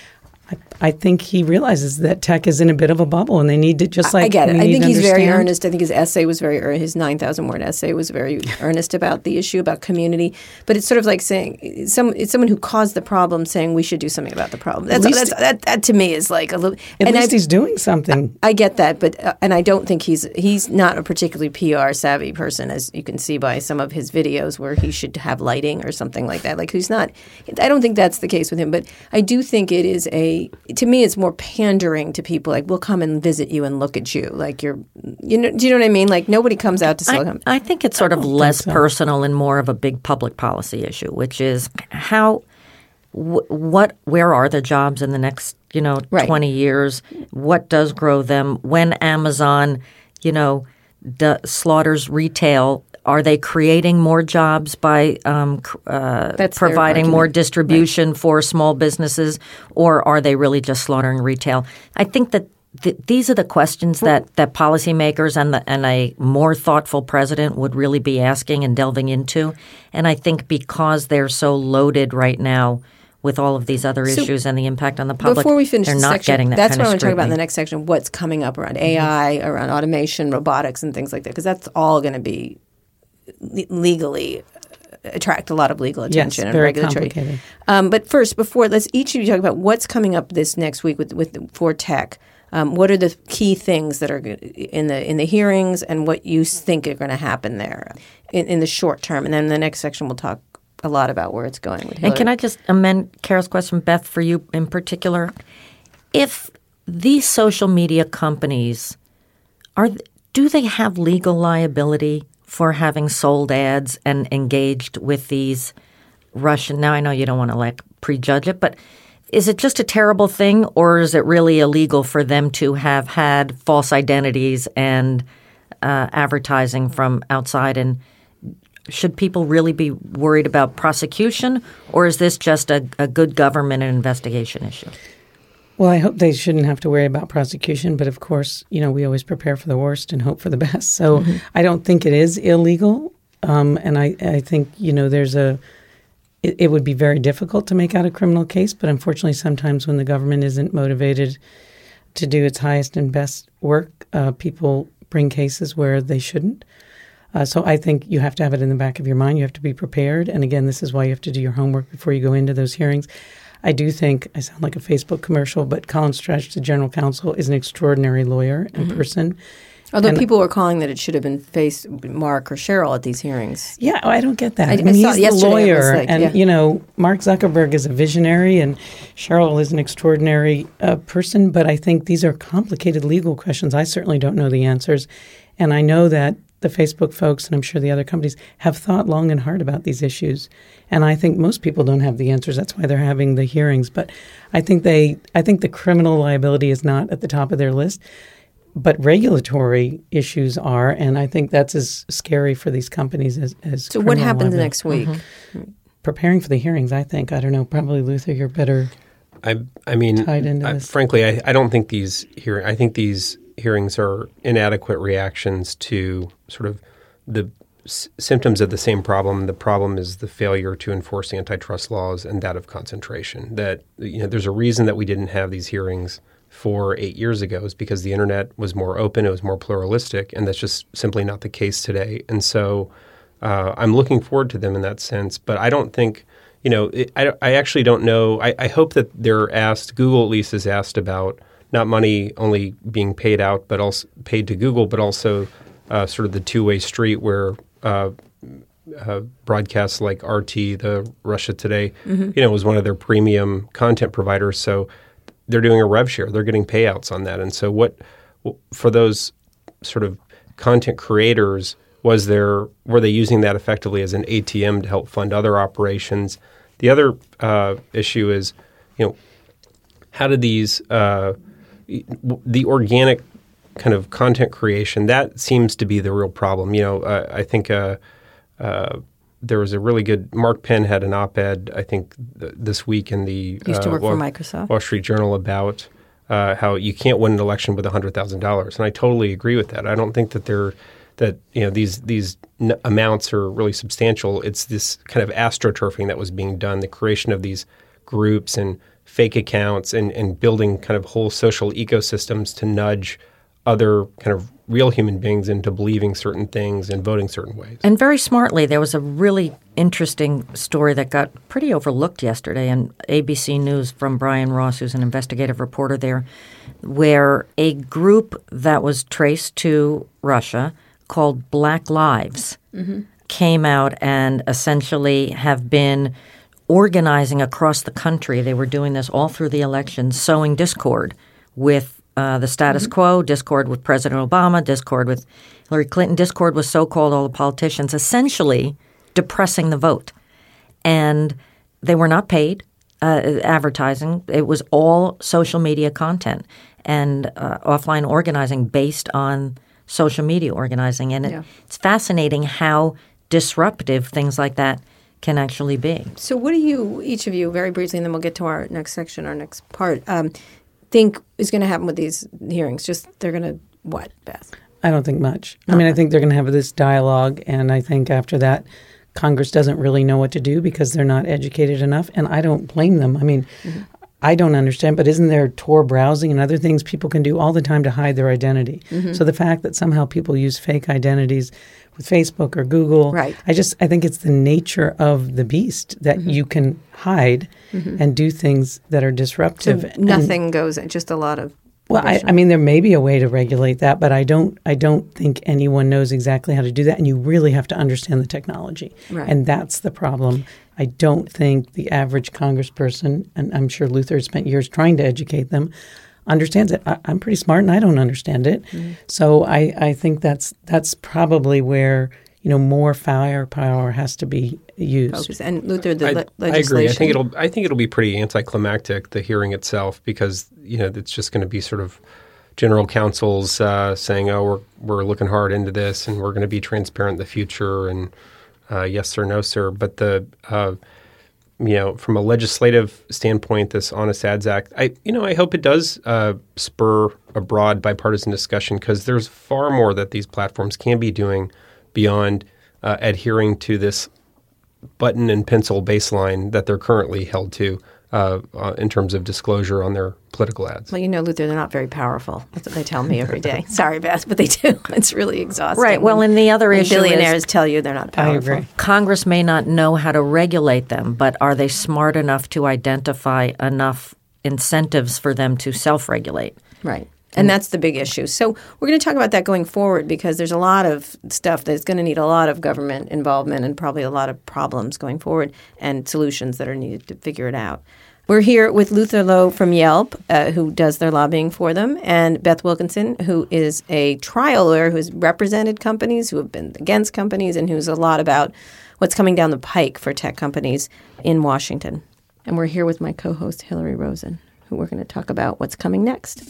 I, I think he realizes that tech is in a bit of a bubble, and they need to just like I get it. I think he's very earnest. I think his essay was very his nine thousand word essay was very earnest about the issue about community. But it's sort of like saying some it's someone who caused the problem saying we should do something about the problem. That's, least- that's that, that to me is like a little. At and least I, he's doing something. I get that, but uh, and I don't think he's he's not a particularly PR savvy person, as you can see by some of his videos where he should have lighting or something like that. Like he's not. I don't think that's the case with him, but I do think it is a. To me, it's more pandering to people. Like we'll come and visit you and look at you, like you're. You know, do you know what I mean? Like nobody comes out to I, Silicon. I think it's sort of less personal and more of a big public policy issue, which is how, wh- what, where are the jobs in the next, you know, Right. twenty years? What does grow them? When Amazon, you know, d- slaughters retail, are they creating more jobs by um, uh, providing more distribution for small businesses, or are they really just slaughtering retail? I think that th- these are the questions that, that policymakers and the, and a more thoughtful president would really be asking and delving into. And I think because they're so loaded right now with all of these other So, issues and the impact on the public, Before we finish they're not section, getting that that's kind what I want to talk about in the next section. What's coming up around AI, around automation, robotics, and things like that, because that's all going to be le- legally attract a lot of legal attention and very regulatory. Um, but first, before let's each of you talk about what's coming up this next week with with for tech. Um, what are the key things that are in the in the hearings, and what you think are going to happen there in, in the short term? And then the next section we'll talk a lot about where it's going with And can I just amend Kara's question, Beth, for you in particular? If these social media companies are, do they have legal liability for having sold ads and engaged with these Russian? Now I know you don't want to like prejudge it, but is it just a terrible thing, or is it really illegal for them to have had false identities and uh, advertising from outside and should people really be worried about prosecution, or is this just a, a good government and investigation issue? Well, I hope they shouldn't have to worry about prosecution, but of course, you know, we always prepare for the worst and hope for the best. So I don't think it is illegal. Um, and I, I think, you know, there's a, it, it would be very difficult to make out a criminal case, but unfortunately, sometimes when the government isn't motivated to do its highest and best work, uh, people bring cases where they shouldn't. Uh, so I think you have to have it in the back of your mind. You have to be prepared. And again, this is why you have to do your homework before you go into those hearings. I do think I sound like a Facebook commercial, but Colin Stretch, the general counsel, is an extraordinary lawyer and person. Although and- people were calling that it should have been face Mark or Sheryl at these hearings. Yeah, I don't get that. I- I, I mean, saw he's it the yesterday. It was lawyer, like, and yeah. you know, Mark Zuckerberg is a visionary, and Sheryl is an extraordinary uh, person. But I think these are complicated legal questions. I certainly don't know the answers, and I know that the Facebook folks, and I'm sure the other companies, have thought long and hard about these issues. And I think most people don't have the answers. That's why they're having the hearings. But I think they, I think the criminal liability is not at the top of their list but regulatory issues are, and I think that's as scary for these companies as. as So what happens liability. next week? Mm-hmm. Preparing for the hearings, I think. I don't know. Probably Luther, you're better. I, I mean, tied into I- this. frankly, I, I don't think these hearing. I think these hearings are inadequate reactions to sort of the s- symptoms of the same problem. The problem is the failure to enforce antitrust laws and that of concentration. That you know, there's a reason that we didn't have these hearings four, eight years ago is because the internet was more open, it was more pluralistic, and that's just simply not the case today. And so, uh, I'm looking forward to them in that sense. But I don't think, you know, it, I, I actually don't know. I, I hope that they're asked. Google at least is asked about not money only being paid out, but also paid to Google, but also uh, sort of the two way street where uh, uh, broadcasts like RT, the Russia Today, you know, was one of their premium content providers. So they're doing a rev share. They're getting payouts on that. And so what for those sort of content creators was there were they using that effectively as an ATM to help fund other operations? The other uh, issue is, you know, how did these uh, the organic kind of content creation that seems to be the real problem. You know, uh, I think uh, uh, there was a really good Mark Penn had an op-ed I think th- this week in the Used to uh, work for Wall- Microsoft. Wall Street Journal about uh, how you can't win an election with hundred thousand dollars, and I totally agree with that. I don't think that they're that you know these these n- amounts are really substantial. It's this kind of astroturfing that was being done, the creation of these groups and fake accounts, and and building kind of whole social ecosystems to nudge other kind of real human beings into believing certain things and voting certain ways. And very smartly, there was a really interesting story that got pretty overlooked yesterday in ABC News from Brian Ross, who's an investigative reporter there, where a group that was traced to Russia called Black Lives mm-hmm. came out and essentially have been organizing across the country. They were doing this all through the election, sowing discord with uh, the status quo, discord with President Obama, discord with Hillary Clinton, discord with so called all the politicians, essentially depressing the vote. And they were not paid uh, advertising, it was all social media content and uh, offline organizing based on social media organizing. And it, Yeah. it's fascinating how disruptive things like that can actually be. So, what do you, each of you, very briefly, and then we'll get to our next section, our next part, um, think is going to happen with these hearings? Just they're going to what, Beth? I don't think much. I mean, I think they're going to have this dialogue, and I think after that, Congress doesn't really know what to do because they're not educated enough, and I don't blame them. I mean, I don't understand, but isn't there Tor browsing and other things people can do all the time to hide their identity? So the fact that somehow people use fake identities with Facebook or Google, Right. I just I think it's the nature of the beast that mm-hmm. you can hide mm-hmm. and do things that are So disruptive. And- nothing goes, just a lot of. well, I, I mean, there may be a way to regulate that, but I don't. I don't think anyone knows exactly how to do that, and you really have to understand the technology, Right. and that's the problem. I don't think the average Congressperson, and I'm sure Luther spent years trying to educate them, understands it. I, I'm pretty smart, and I don't understand it. Mm-hmm. So I, I think that's that's probably where you know more firepower has to be used. focus. And Luther, the I, le- I agree. I think it'll. I think it'll be pretty anticlimactic the hearing itself because you know it's just going to be sort of general counsels uh, saying, "Oh, we're we're looking hard into this and we're going to be transparent in the future," and uh, yes sir, no sir. But the uh, you know, from a legislative standpoint, this Honest Ads Act, I you know, I hope it does uh, spur a broad bipartisan discussion because there's far more that these platforms can be doing beyond uh, adhering to this button and pencil baseline that they're currently held to uh, uh, in terms of disclosure on their political ads. Well, you know, Luther, they're not very powerful. That's what they tell me every day. Sorry, Beth, but they do. It's really exhausting. Right. Well, when- and the other when issue is- billionaires tell you they're not I powerful. agree. Congress may not know how to regulate them, but are they smart enough to identify enough incentives for them to self regulate? Right. And that's the big issue. So we're going to talk about that going forward because there's a lot of stuff that's going to need a lot of government involvement and probably a lot of problems going forward and solutions that are needed to figure it out. We're here with Luther Lowe from Yelp, uh, who does their lobbying for them, and Beth Wilkinson, who is a trial lawyer who's represented companies, who have been against companies, and who's a lot about what's coming down the pike for tech companies in Washington. And we're here with my co host, Hilary Rosen, who we're going to talk about what's coming next.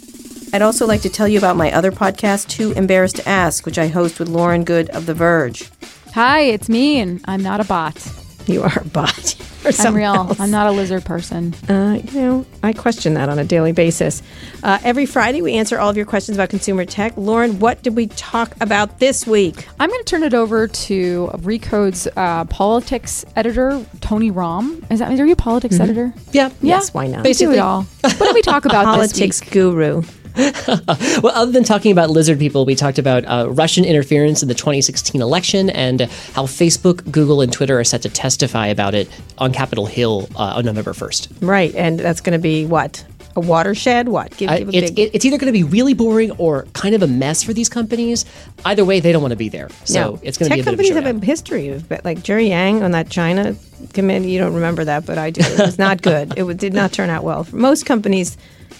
I'd also like to tell you about my other podcast, Too Embarrassed to Ask, which I host with Lauren Goode of The Verge. Hi, it's me, and I'm not a bot. You are a bot. or I'm real. else. I'm not a lizard person. Uh, you know, I question that on a daily basis. Uh, every Friday, we answer all of your questions about consumer tech. Lauren, what did we talk about this week? I'm going to turn it over to Recode's uh, politics editor, Tony Romm. Is that are you a politics editor? Yeah. Yeah. Yes, why not? It all. What did we talk about Politics this week? guru. Well, other than talking about lizard people, we talked about uh, Russian interference in the 2016 election and how Facebook, Google, and Twitter are set to testify about it on Capitol Hill uh, on November 1st. Right. And that's going to be what? a watershed? What? Give, Uh, give a it's, big. it- it's either going to be really boring or kind of a mess for these companies. Either way, they don't want to be there. So no. it's going to be a companies have a history of, but like Jerry Yang on that China committee. You don't remember that, but I do. It was not good. it did not turn out well. For Most companies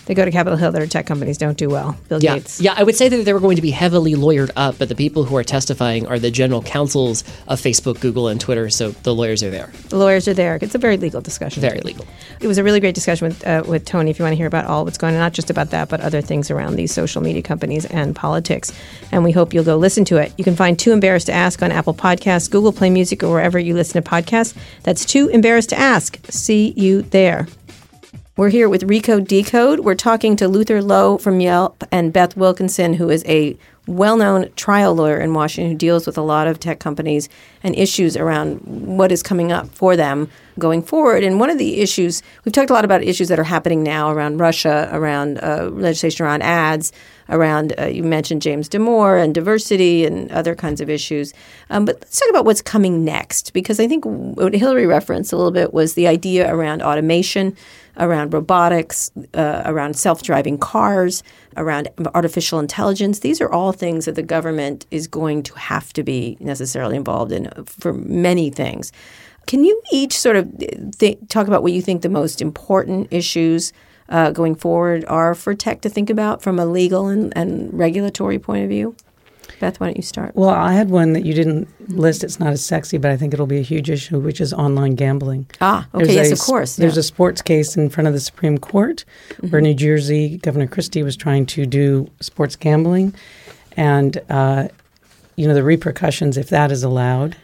that go to Capitol Hill that are tech companies don't do well. Bill Yeah, Gates. yeah. I would say that they were going to be heavily lawyered up, but the people who are testifying are the general counsels of Facebook, Google, and Twitter. So the lawyers are there. The lawyers are there. It's a very legal discussion. Very legal. It was a really great discussion with uh, with Tony. If you want to hear about all what's going on, not just about that, but other things around these social media companies and politics. And we hope you'll go listen to it. You can find Too Embarrassed to Ask on Apple Podcasts, Google Play Music, or wherever you listen to podcasts. That's Too Embarrassed to Ask. See you there. We're here with Recode Decode. We're talking to Luther Lowe from Yelp and Beth Wilkinson, who is a well known trial lawyer in Washington who deals with a lot of tech companies and issues around what is coming up for them going forward. And one of the issues, we've talked a lot about issues that are happening now around Russia, around uh, legislation around ads, around, uh, you mentioned James Damore and diversity and other kinds of issues. Um, but let's talk about what's coming next, because I think what Hilary referenced a little bit was the idea around automation around robotics, uh, around self driving cars, around artificial intelligence. These are all things that the government is going to have to be necessarily involved in for many things. Can you each sort of th- talk about what you think the most important issues uh, going forward are for tech to think about from a legal and, and regulatory point of view? Beth, why don't you start? Well, I had one that you didn't list. It's not as sexy, but I think it'll be a huge issue, which is online gambling. Ah, okay, There's yes, a of course, There's yeah. a sports case in front of the Supreme Court where Mm-hmm. New Jersey Governor Christie was trying to do sports gambling, and uh, you know the repercussions if that is allowed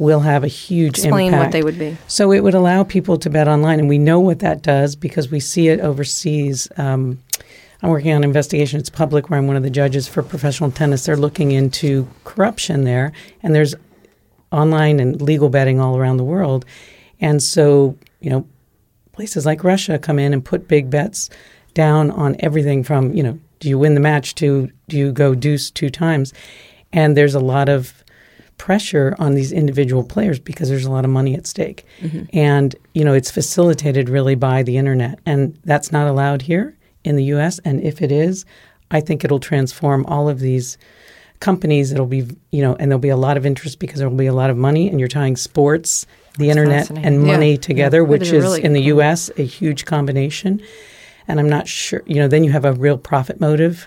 will have a huge Explain impact. what they would be. So it would allow people to bet online, and we know what that does because we see it overseas. Um, I'm working on an investigation. It's public, where I'm one of the judges for professional tennis. They're looking into corruption there, and there's online and legal betting all around the world. And so, you know, places like Russia come in and put big bets down on everything from, you know, do you win the match to do you go deuce two times? And there's a lot of pressure on these individual players because there's a lot of money at stake. And, you know, it's facilitated really by the internet. And that's not allowed here in the US. And if it is, I think it'll transform all of these companies. It'll be, you know, and there'll be a lot of interest because there'll be a lot of money and you're tying sports, the internet, fascinating. and Yeah. money together, Yeah. which is really in the point. US a huge combination. And I'm not sure, you know, then you have a real profit motive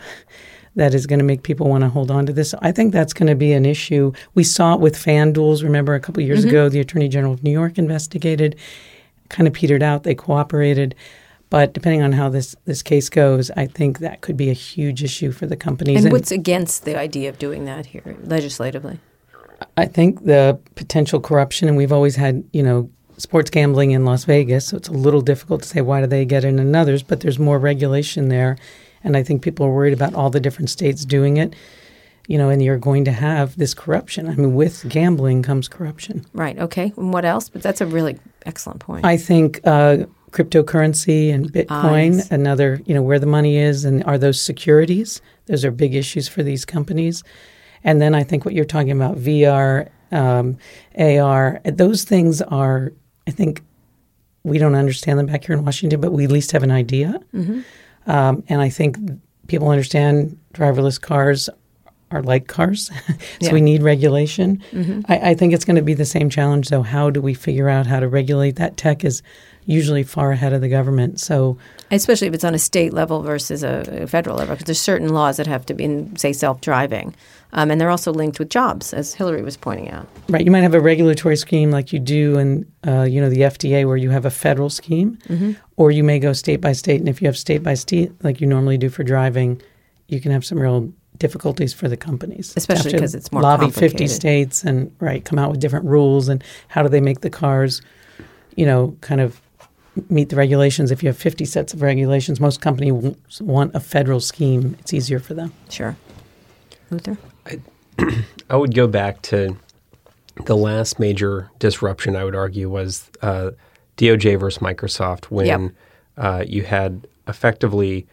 that is going to make people want to hold on to this. I think that's going to be an issue. We saw it with FanDuels. Remember, a couple of years Mm-hmm. ago, the Attorney General of New York investigated, kind of petered out. They cooperated. But depending on how this, this case goes, I think that could be a huge issue for the companies. And what's against the idea of doing that here legislatively? I think the potential corruption, and we've always had, you know, sports gambling in Las Vegas, so it's a little difficult to say why do they get in and others, but there's more regulation there. And I think people are worried about all the different states doing it, you know, and you're going to have this corruption. I mean, with gambling comes corruption. Right. Okay. And what else? But that's a really excellent point. I think uh, cryptocurrency and Bitcoin, yes. another, you know, where the money is and are those securities? Those are big issues for these companies. And then I think what you're talking about, VR, um, AR, those things are, I think, we don't understand them back here in Washington, but we at least have an idea. Um, and I think people understand driverless cars are like cars, so Yeah. we need regulation. I, I think it's going to be the same challenge, though. How do we figure out how to regulate that tech? Is usually far ahead of the government. So Especially if it's on a state level versus a, a federal level, because there's certain laws that have to be, in, say, self-driving, um, and they're also linked with jobs, as Hilary was pointing out. Right. You might have a regulatory scheme like you do in, uh, you know, the FDA where you have a federal scheme, or you may go state by state. And if you have state by state, like you normally do for driving, you can have some real difficulties for the companies, Especially Have to 'cause it's more lobby fifty states and right come out with different rules and how do they make the cars, you know, kind of meet the regulations. If you have fifty sets of regulations, most companies want a federal scheme. It's easier for them. Sure. Luther? I would go back to the last major disruption. I would argue was uh, DOJ versus Microsoft when Yep. uh, you had effectively,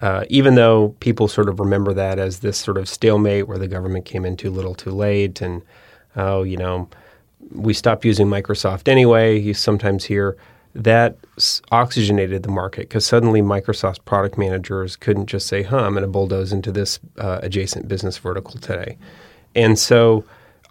uh, even though people sort of remember that as this sort of stalemate where the government came in too little, too late, and oh, you know, we stopped using Microsoft anyway. You sometimes hear that oxygenated the market because suddenly Microsoft's product managers couldn't just say, "Huh, I'm going to bulldoze into this uh, adjacent business vertical today," and so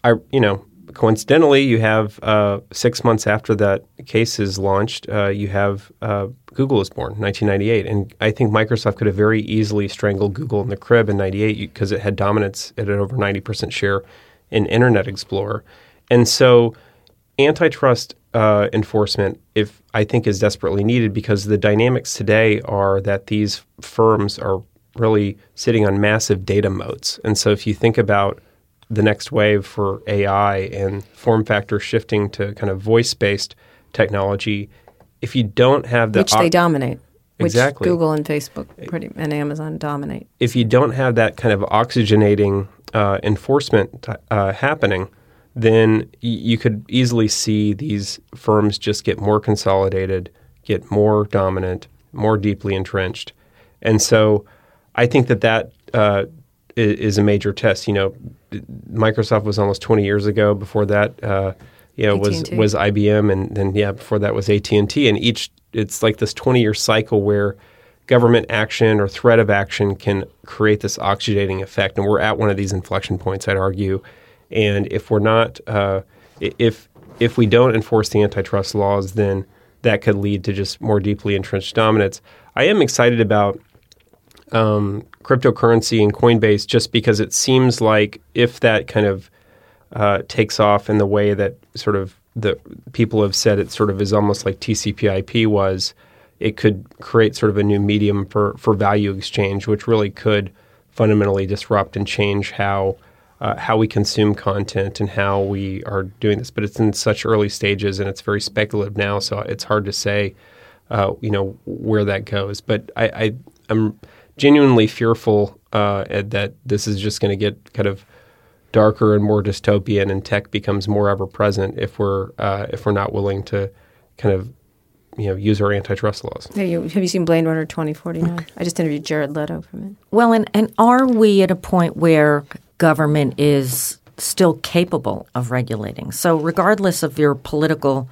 I, you know, coincidentally, you have uh, six months after that case is launched, uh, you have uh, Google is born, 1998, and I think Microsoft could have very easily strangled Google in the crib in '98 because it had dominance, had over 90 percent share in Internet Explorer, and so antitrust uh, enforcement, if I think, is desperately needed because the dynamics today are that these firms are really sitting on massive data moats, and so if you think about the next wave for AI and form factor shifting to kind of voice based technology, if you don't have the which they dominate. Exactly. Which Google and Facebook pretty, and Amazon dominate. if you don't have that kind of oxygenating uh, enforcement uh, happening, then you could easily see these firms just get more consolidated, get more dominant, more deeply entrenched, and so I think that that uh, is a major test. You know, Microsoft was almost 20 years ago. Before that, uh, you know, was was IBM, and then yeah, before that was AT and each it's like this 20 year cycle where government action or threat of action can create this oxygenating effect, and we're at one of these inflection points. I'd argue, and if we're not, uh, if if we don't enforce the antitrust laws, then that could lead to just more deeply entrenched dominance. I am excited about um, cryptocurrency and Coinbase just because it seems like if that kind of uh, takes off in the way that sort of the people have said it sort of is almost like TCP/IP was, it could create sort of a new medium for for value exchange, which really could fundamentally disrupt and change how. Uh, how we consume content and how we are doing this, but it's in such early stages and it's very speculative now, so it's hard to say, uh, you know, where that goes. But I, I I'm genuinely fearful uh, that this is just going to get kind of darker and more dystopian, and tech becomes more ever present if we're uh, if we're not willing to kind of you know use our antitrust laws. Have you, have you seen Blade Runner 2049? I just interviewed Jared Leto from it. Well, and, and are we at a point where government is still capable of regulating? So, regardless of your political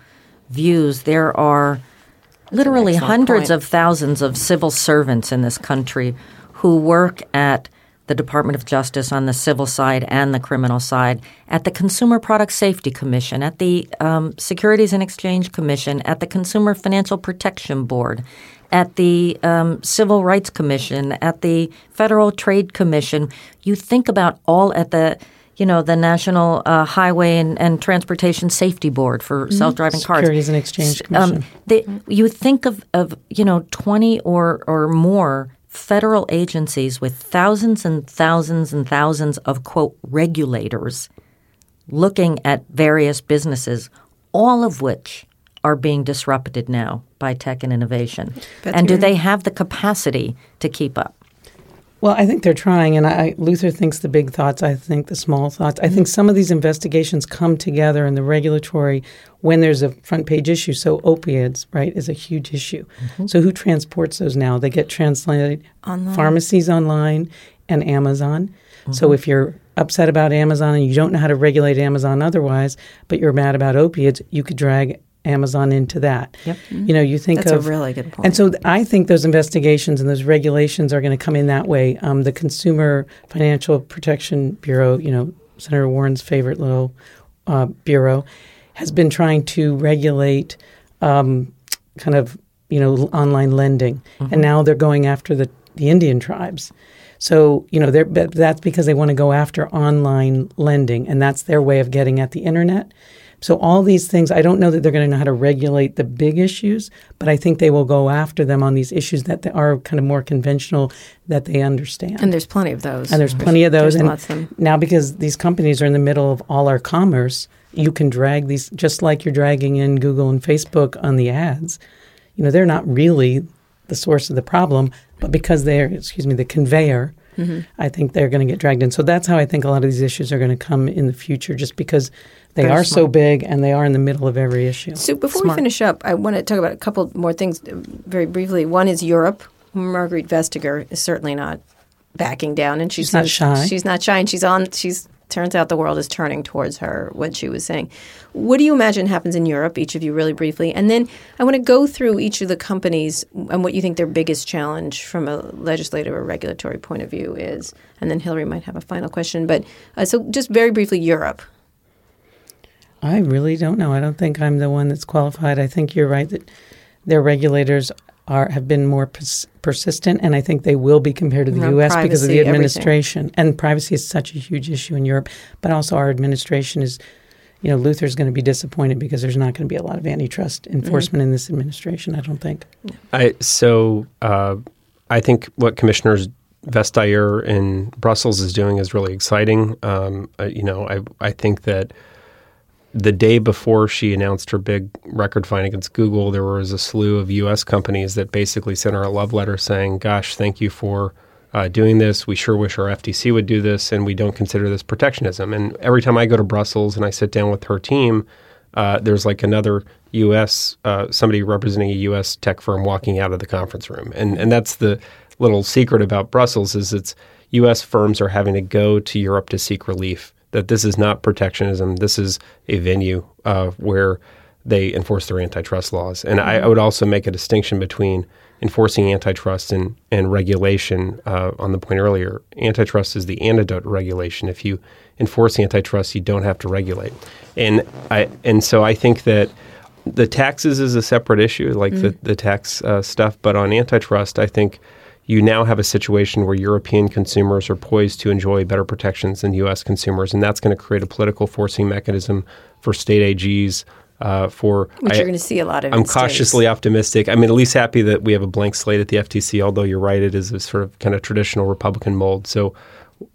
views, there are literally hundreds point. of thousands of civil servants in this country who work at the Department of Justice on the civil side and the criminal side, at the Consumer Product Safety Commission, at the um, Securities and Exchange Commission, at the Consumer Financial Protection Board, at the um, Civil Rights Commission, at the Federal Trade Commission. You think about all at the you know the National uh, Highway and, and Transportation Safety Board for self-driving cars. Securities and Exchange Commission. Um, they, you think of, of you know twenty or or more federal agencies with thousands and thousands and thousands of quote regulators looking at various businesses, all of which are being disrupted now by tech and innovation. Bet and do they have the capacity to keep up? Well, I think they're trying, and I, Luther thinks the big thoughts. I think the small thoughts. I think some of these investigations come together in the regulatory when there's a front page issue. So opioids, right, is a huge issue. Mm-hmm. So who transports those now? They get translated pharmacies online and Amazon. So mm-hmm. if you're upset about Amazon and you don't know how to regulate Amazon otherwise, but you're mad about opiates, you could drag Amazon into that. Yep. You know, you think That's a of really good point. and so I think those investigations and those regulations are going to come in that way. Um, the Consumer Financial Protection Bureau, you know, Senator Warren's favorite little uh, bureau, has been trying to regulate um, kind of, you know, l- online lending. And now they're going after the, the Indian tribes. So, you know, they're, that's because they want to go after online lending, and that's their way of getting at the internet. So, all these things, I don't know that they're going to know how to regulate the big issues, but I think they will go after them on these issues that are kind of more conventional that they understand. and there's plenty of those. And there's plenty of those. There's and lots of them. now, because these companies are in the middle of all our commerce, you can drag these just like you're dragging in Google and Facebook on the ads. You know, they're not really the source of the problem, but because they're, excuse me, the conveyor, Mm-hmm. I think they're going to get dragged in. So that's how I think a lot of these issues are going to come in the future, just because they Very are so smart. big and they are in the middle of every issue. So before we finish up, I want to talk about a couple more things uh, very briefly. One is Europe. Margrethe Vestager is certainly not backing down, and she's She's not shy. She's not shy, and she's on. She's turns out the world is turning towards her, what she was saying. What do you imagine happens in Europe, each of you, really briefly? And then I want to go through each of the companies and what you think their biggest challenge from a legislative or regulatory point of view is. And then Hilary might have a final question. But uh, so just very briefly, Europe. I really don't know. I don't think I'm the one that's qualified. I think you're right that their regulators are have been more pers- persistent, and I think they will be compared to the Around U.S. because of the privacy, everything. administration. And privacy is such a huge issue in Europe, but also our administration is. You know, Luther's going to be disappointed because there's not going to be a lot of antitrust enforcement in this administration. I don't think. I so uh, I think what Commissioners Vestager in Brussels is doing is really exciting. Um, uh, you know, I I think that the day before she announced her big record fine against Google, there was a slew of U.S. companies that basically sent her a love letter saying, "Gosh, thank you for." Uh, doing this, we sure wish our FTC would do this, and we don't consider this protectionism. And every time I go to Brussels and I sit down with her team, uh, there's like another U.S. Uh, somebody representing a U.S. tech firm walking out of the conference room, and and that's the little secret about Brussels is it's U.S. firms are having to go to Europe to seek relief. That this is not protectionism. This is a venue uh, where they enforce their antitrust laws. And I, I would also make a distinction between enforcing antitrust and, and regulation. Uh, on the point earlier, antitrust is the antidote to regulation. If you enforce antitrust, you don't have to regulate. And I and so I think that the taxes is a separate issue, like the the tax uh, stuff. But on antitrust, I think you now have a situation where European consumers are poised to enjoy better protections than U.S. consumers, and that's going to create a political forcing mechanism for state AGs. Uh, for Which I- you're going to see a lot of. I'm in states. cautiously optimistic. I mean, at least happy that we have a blank slate at the FTC. Although you're right, it is a sort of kind of traditional Republican mold. So,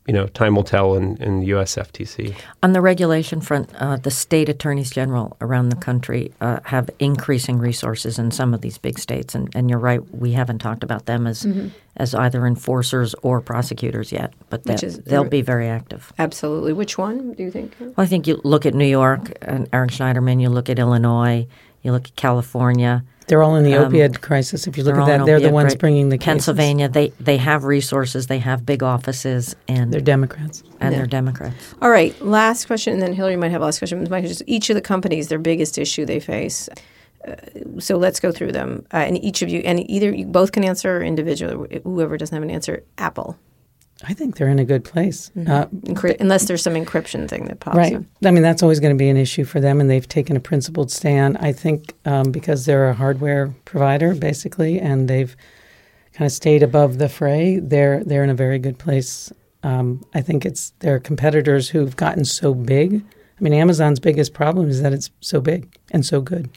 you know, time will tell in, in the U.S. FTC. On the regulation front, uh, the state attorneys general around the country uh, have increasing resources in some of these big states, and, and you're right, we haven't talked about them as as either enforcers or prosecutors yet, but that- is- they'll be very active. Absolutely. Which one do you think? Well, I think you look at New York and Eric Schneiderman, you look at Illinois, you look at California. They're all in the Um, opioid crisis. If you look at that, they're the ones right. bringing the cases. Pennsylvania. They they have resources, they have big offices, and They're Democrats. and Yeah. they're Democrats. All right. Last question, and then Hilary might have a last question. Mike, just each of the companies, their biggest issue they face. Uh, so let's go through them, uh, and each of you, and either you both can answer or individually. Whoever doesn't have an answer, Apple, I think they're in a good place. Uh, Encry- unless there's some encryption thing that pops up. Right. up. I mean, that's always going to be an issue for them, and they've taken a principled stand. I think um, because they're a hardware provider, basically, and they've kind of stayed above the fray. They're they're in a very good place. Um, I think it's their competitors who've gotten so big. I mean, Amazon's biggest problem is that it's so big and so good.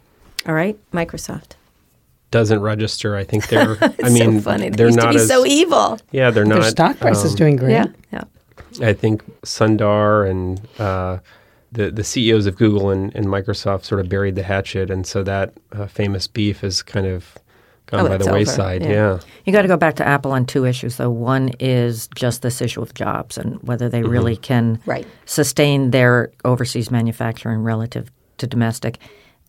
All right, Microsoft. Doesn't register. I think they're. I It's mean, so funny. They they're used not to be as so evil. yeah. They're not. Their stock price is um, doing great. Yeah, yeah. I think Sundar and uh, the the CEOs of Google and, and Microsoft sort of buried the hatchet, and so that uh, famous beef has kind of gone Oh, by the wayside. yeah. Yeah. You got to go back to Apple on two issues, though. One is just this issue of jobs and whether they really can Right. sustain their overseas manufacturing relative to domestic.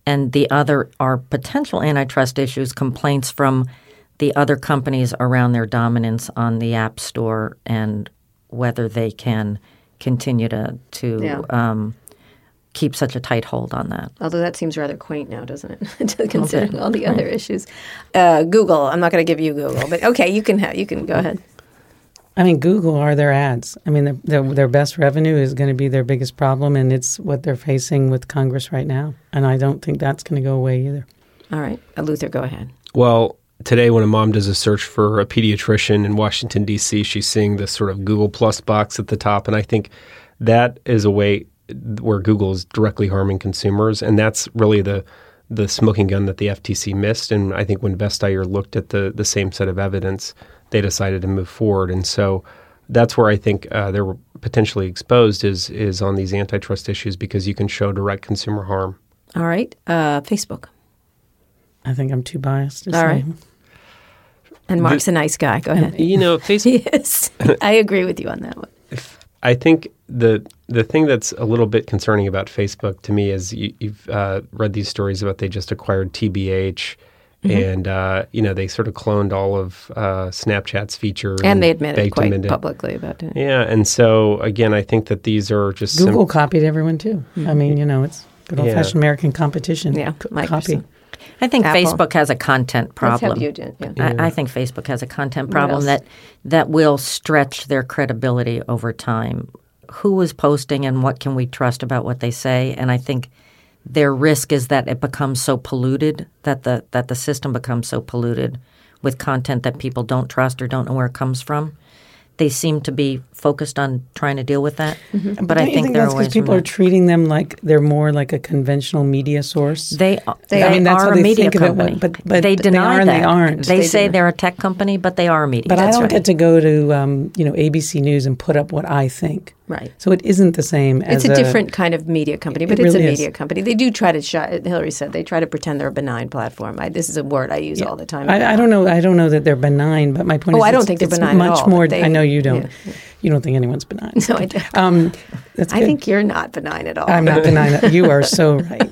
And the other are potential antitrust issues, complaints from the other companies around their dominance on the App Store and whether they can continue to, to Yeah. um, keep such a tight hold on that. Although that seems rather quaint now, doesn't it? considering all the other issues. Uh, Google. I'm not going to give you Google, but okay, you can have. You can go ahead. I mean, Google are their ads. I mean, their, their, their best revenue is going to be their biggest problem, and it's what they're facing with Congress right now. And I don't think that's going to go away either. All right, uh, Luther, go ahead. Well, today when a mom does a search for a pediatrician in Washington D.C., she's seeing this sort of Google Plus box at the top, and I think that is a way where Google is directly harming consumers, and that's really the the smoking gun that the FTC missed. And I think when Vestager looked at the the same set of evidence, they decided to move forward, and so. That's where I think uh, they're potentially exposed is is on these antitrust issues because you can show direct consumer harm. All right, uh, Facebook. I think I'm too biased to All say. right. And Mark's a nice guy. Go ahead. You know, Facebook Yes, I agree with you on that one. I think the the thing that's a little bit concerning about Facebook to me is you, you've uh, read these stories about they just acquired TBH, and uh, you know they sort of cloned all of uh, Snapchat's features, And they admitted baked them quite into- publicly about it. Yeah, and so again, I think that these are just sim- Google copied everyone too. I mean, you know, it's good old fashioned American competition. Yeah, c- Microsoft. copy. I think Apple. Facebook has a content Let's problem. have you, Jen. Yeah. I, I think Facebook has a content problem that that will stretch their credibility over time. Who is posting and what can we trust about what they say? And I think their risk is that it becomes so polluted that the that the system becomes so polluted with content that people don't trust or don't know where it comes from. They seem to be focused on trying to deal with that, but I Don't you think, there that's are because people from are treating them like they're more like a conventional media source. They, they, I mean, that's are how a they media think of it, company. but- but they they deny are and that. they aren't. They, They say do. they're a tech company, but they are a media. but I don't right. get to go to um, you know ABC News and put up what I think. Right. So it isn't the same as It's a different kind of media company, but It it's a really is. media company. They do try to shy. Hilary said they try to pretend they're a benign platform. I, this is a word I use all the time. I, I don't know. I don't know that they're benign, but my point Oh, is, I don't think they're it's benign at all. Much more. but they- I know you don't. yeah. You don't think anyone's benign. No, I don't. Um, that's I good. think you're not benign at all. I'm not benign. You are so right.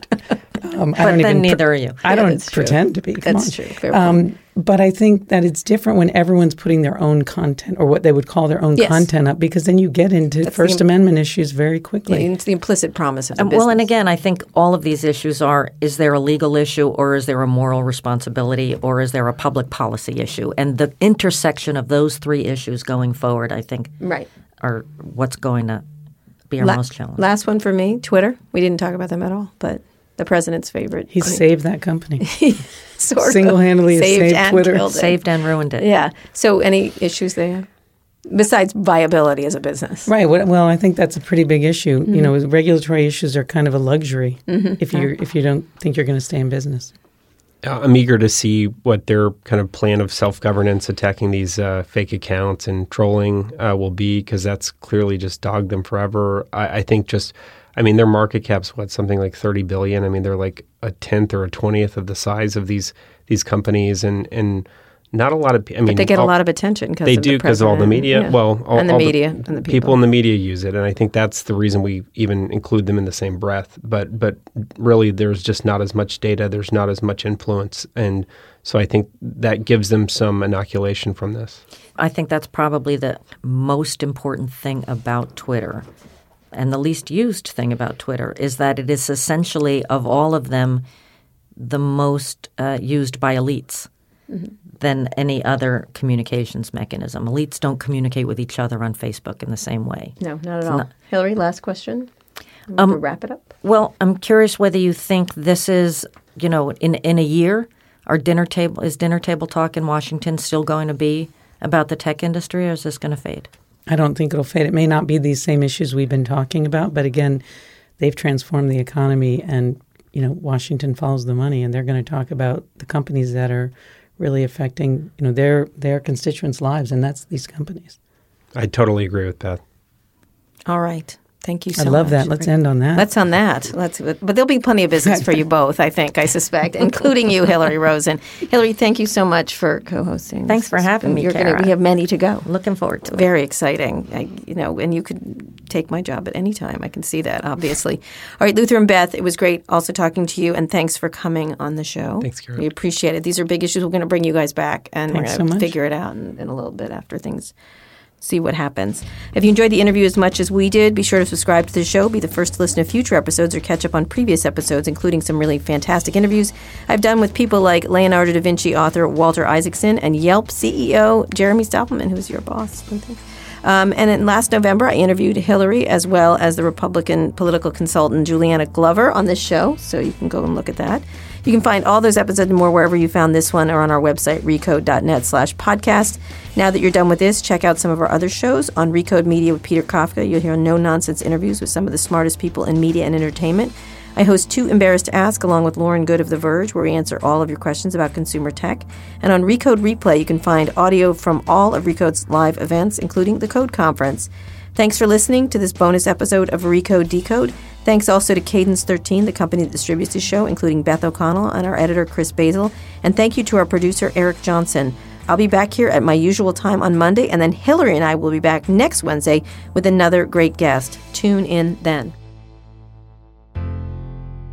Um, I But don't then even neither are you. I Yeah, don't that's true. pretend to be. Come That's on. true. Fair Um, but I think that it's different when everyone's putting their own content or what they would call their own Yes. content up, because then you get into That's First the- Amendment issues very Yeah, quickly. it's the implicit promise of the Um, well, and again, I think all of these issues are: is there a legal issue, or is there a moral responsibility, or is there a public policy issue? And the intersection of those three issues going forward, I think, right. are what's going to be our La- most challenging. last one for me, Twitter. We didn't talk about them at all, but the president's favorite. He saved that company. sort single-handedly has saved and Twitter. killed it. Saved and ruined it. Yeah. So, any issues there besides viability as a business? Right. Well, well, I think that's a pretty big issue. Mm-hmm. You know, regulatory issues are kind of a luxury if you if you don't think you're going to stay in business. Uh, I'm eager to see what their kind of plan of self governance, attacking these uh, fake accounts and trolling uh, will be, because that's clearly just dogged them forever. I, I think just, I mean, their market cap's what something like 30 billion. I mean, they're like a tenth or a twentieth of the size of these these companies, and and not a lot of. pe- I mean, They get a lot of attention because they of do the because all the media. Yeah. Well, all, and the all media and the people. people in the media use it, and I think that's the reason we even include them in the same breath. But but really, there's just not as much data. There's not as much influence, and so I think that gives them some inoculation from this. I think that's probably the most important thing about Twitter and the least used thing about Twitter is that it is essentially, of all of them, the most uh, used by elites than any other communications mechanism. Elites don't communicate with each other on Facebook in the same way. No, not at It's all. not- Hilary, last question. Um, wrap it up. Well, I'm curious whether you think this is, you know, in in a year, our dinner table is dinner table talk in Washington still going to be about the tech industry, or is this going to fade? I don't think it'll fade. It may not be these same issues we've been talking about, but again, they've transformed the economy, and you know, Washington follows the money, and they're going to talk about the companies that are really affecting you know their their constituents' lives, and that's these companies. I totally agree with Beth. All right. Thank you so much. I love much. that. Let's end on that. Let's on that. Let's, but there'll be plenty of business for you both, I think, I suspect, including you, Hilary Rosen. Hilary, thank you so much for co-hosting. Thanks This for having me, You're gonna- we have many to go. Looking forward to it. Very exciting. I, you know, and you could take my job at any time. I can see that, obviously. All right, Luther and Beth, it was great also talking to you, and thanks for coming on the show. Thanks, Kara. We appreciate it. These are big issues. We're going to bring you guys back, and Thanks we're going to much. figure it out in, in a little bit after things see what happens. If you enjoyed the interview as much as we did, be sure to subscribe to the show, be the first to listen to future episodes, or catch up on previous episodes, including some really fantastic interviews I've done with people like Leonardo da Vinci author Walter Isaacson and Yelp CEO Jeremy Stoppelman, who's your boss. Um, and in last November, I interviewed Hilary as well as the Republican political consultant Juleanna Glover on this show, so you can go and look at that. You can find all those episodes and more wherever you found this one or on our website, recode.net slash podcast. Now that you're done with this, check out some of our other shows on Recode Media with Peter Kafka. You'll hear no-nonsense interviews with some of the smartest people in media and entertainment. I host Too Embarrassed to Ask along with Lauren Goode of The Verge, where we answer all of your questions about consumer tech. And on Recode Replay, you can find audio from all of Recode's live events, including the Code Conference. Thanks for listening to this bonus episode of Recode Decode. Thanks also to Cadence 13, the company that distributes the show, including Beth O'Connell and our editor, Chris Basil. And thank you to our producer, Eric Johnson. I'll be back here at my usual time on Monday, and then Hilary and I will be back next Wednesday with another great guest. Tune in then.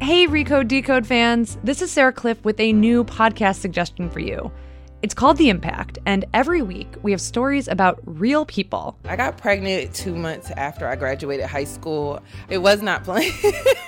Hey, Recode Decode fans. This is Sarah Kliff with a new podcast suggestion for you. It's called The Impact, and every week we have stories about real people. I got pregnant two months after I graduated high school. It was not planned.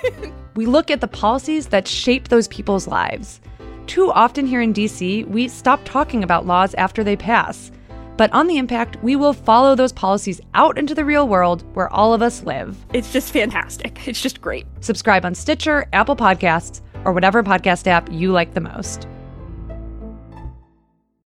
we look at the policies that shape those people's lives. Too often here in DC, we stop talking about laws after they pass. But on The Impact, we will follow those policies out into the real world where all of us live. It's just fantastic. It's just great. Subscribe on Stitcher, Apple Podcasts, or whatever podcast app you like the most.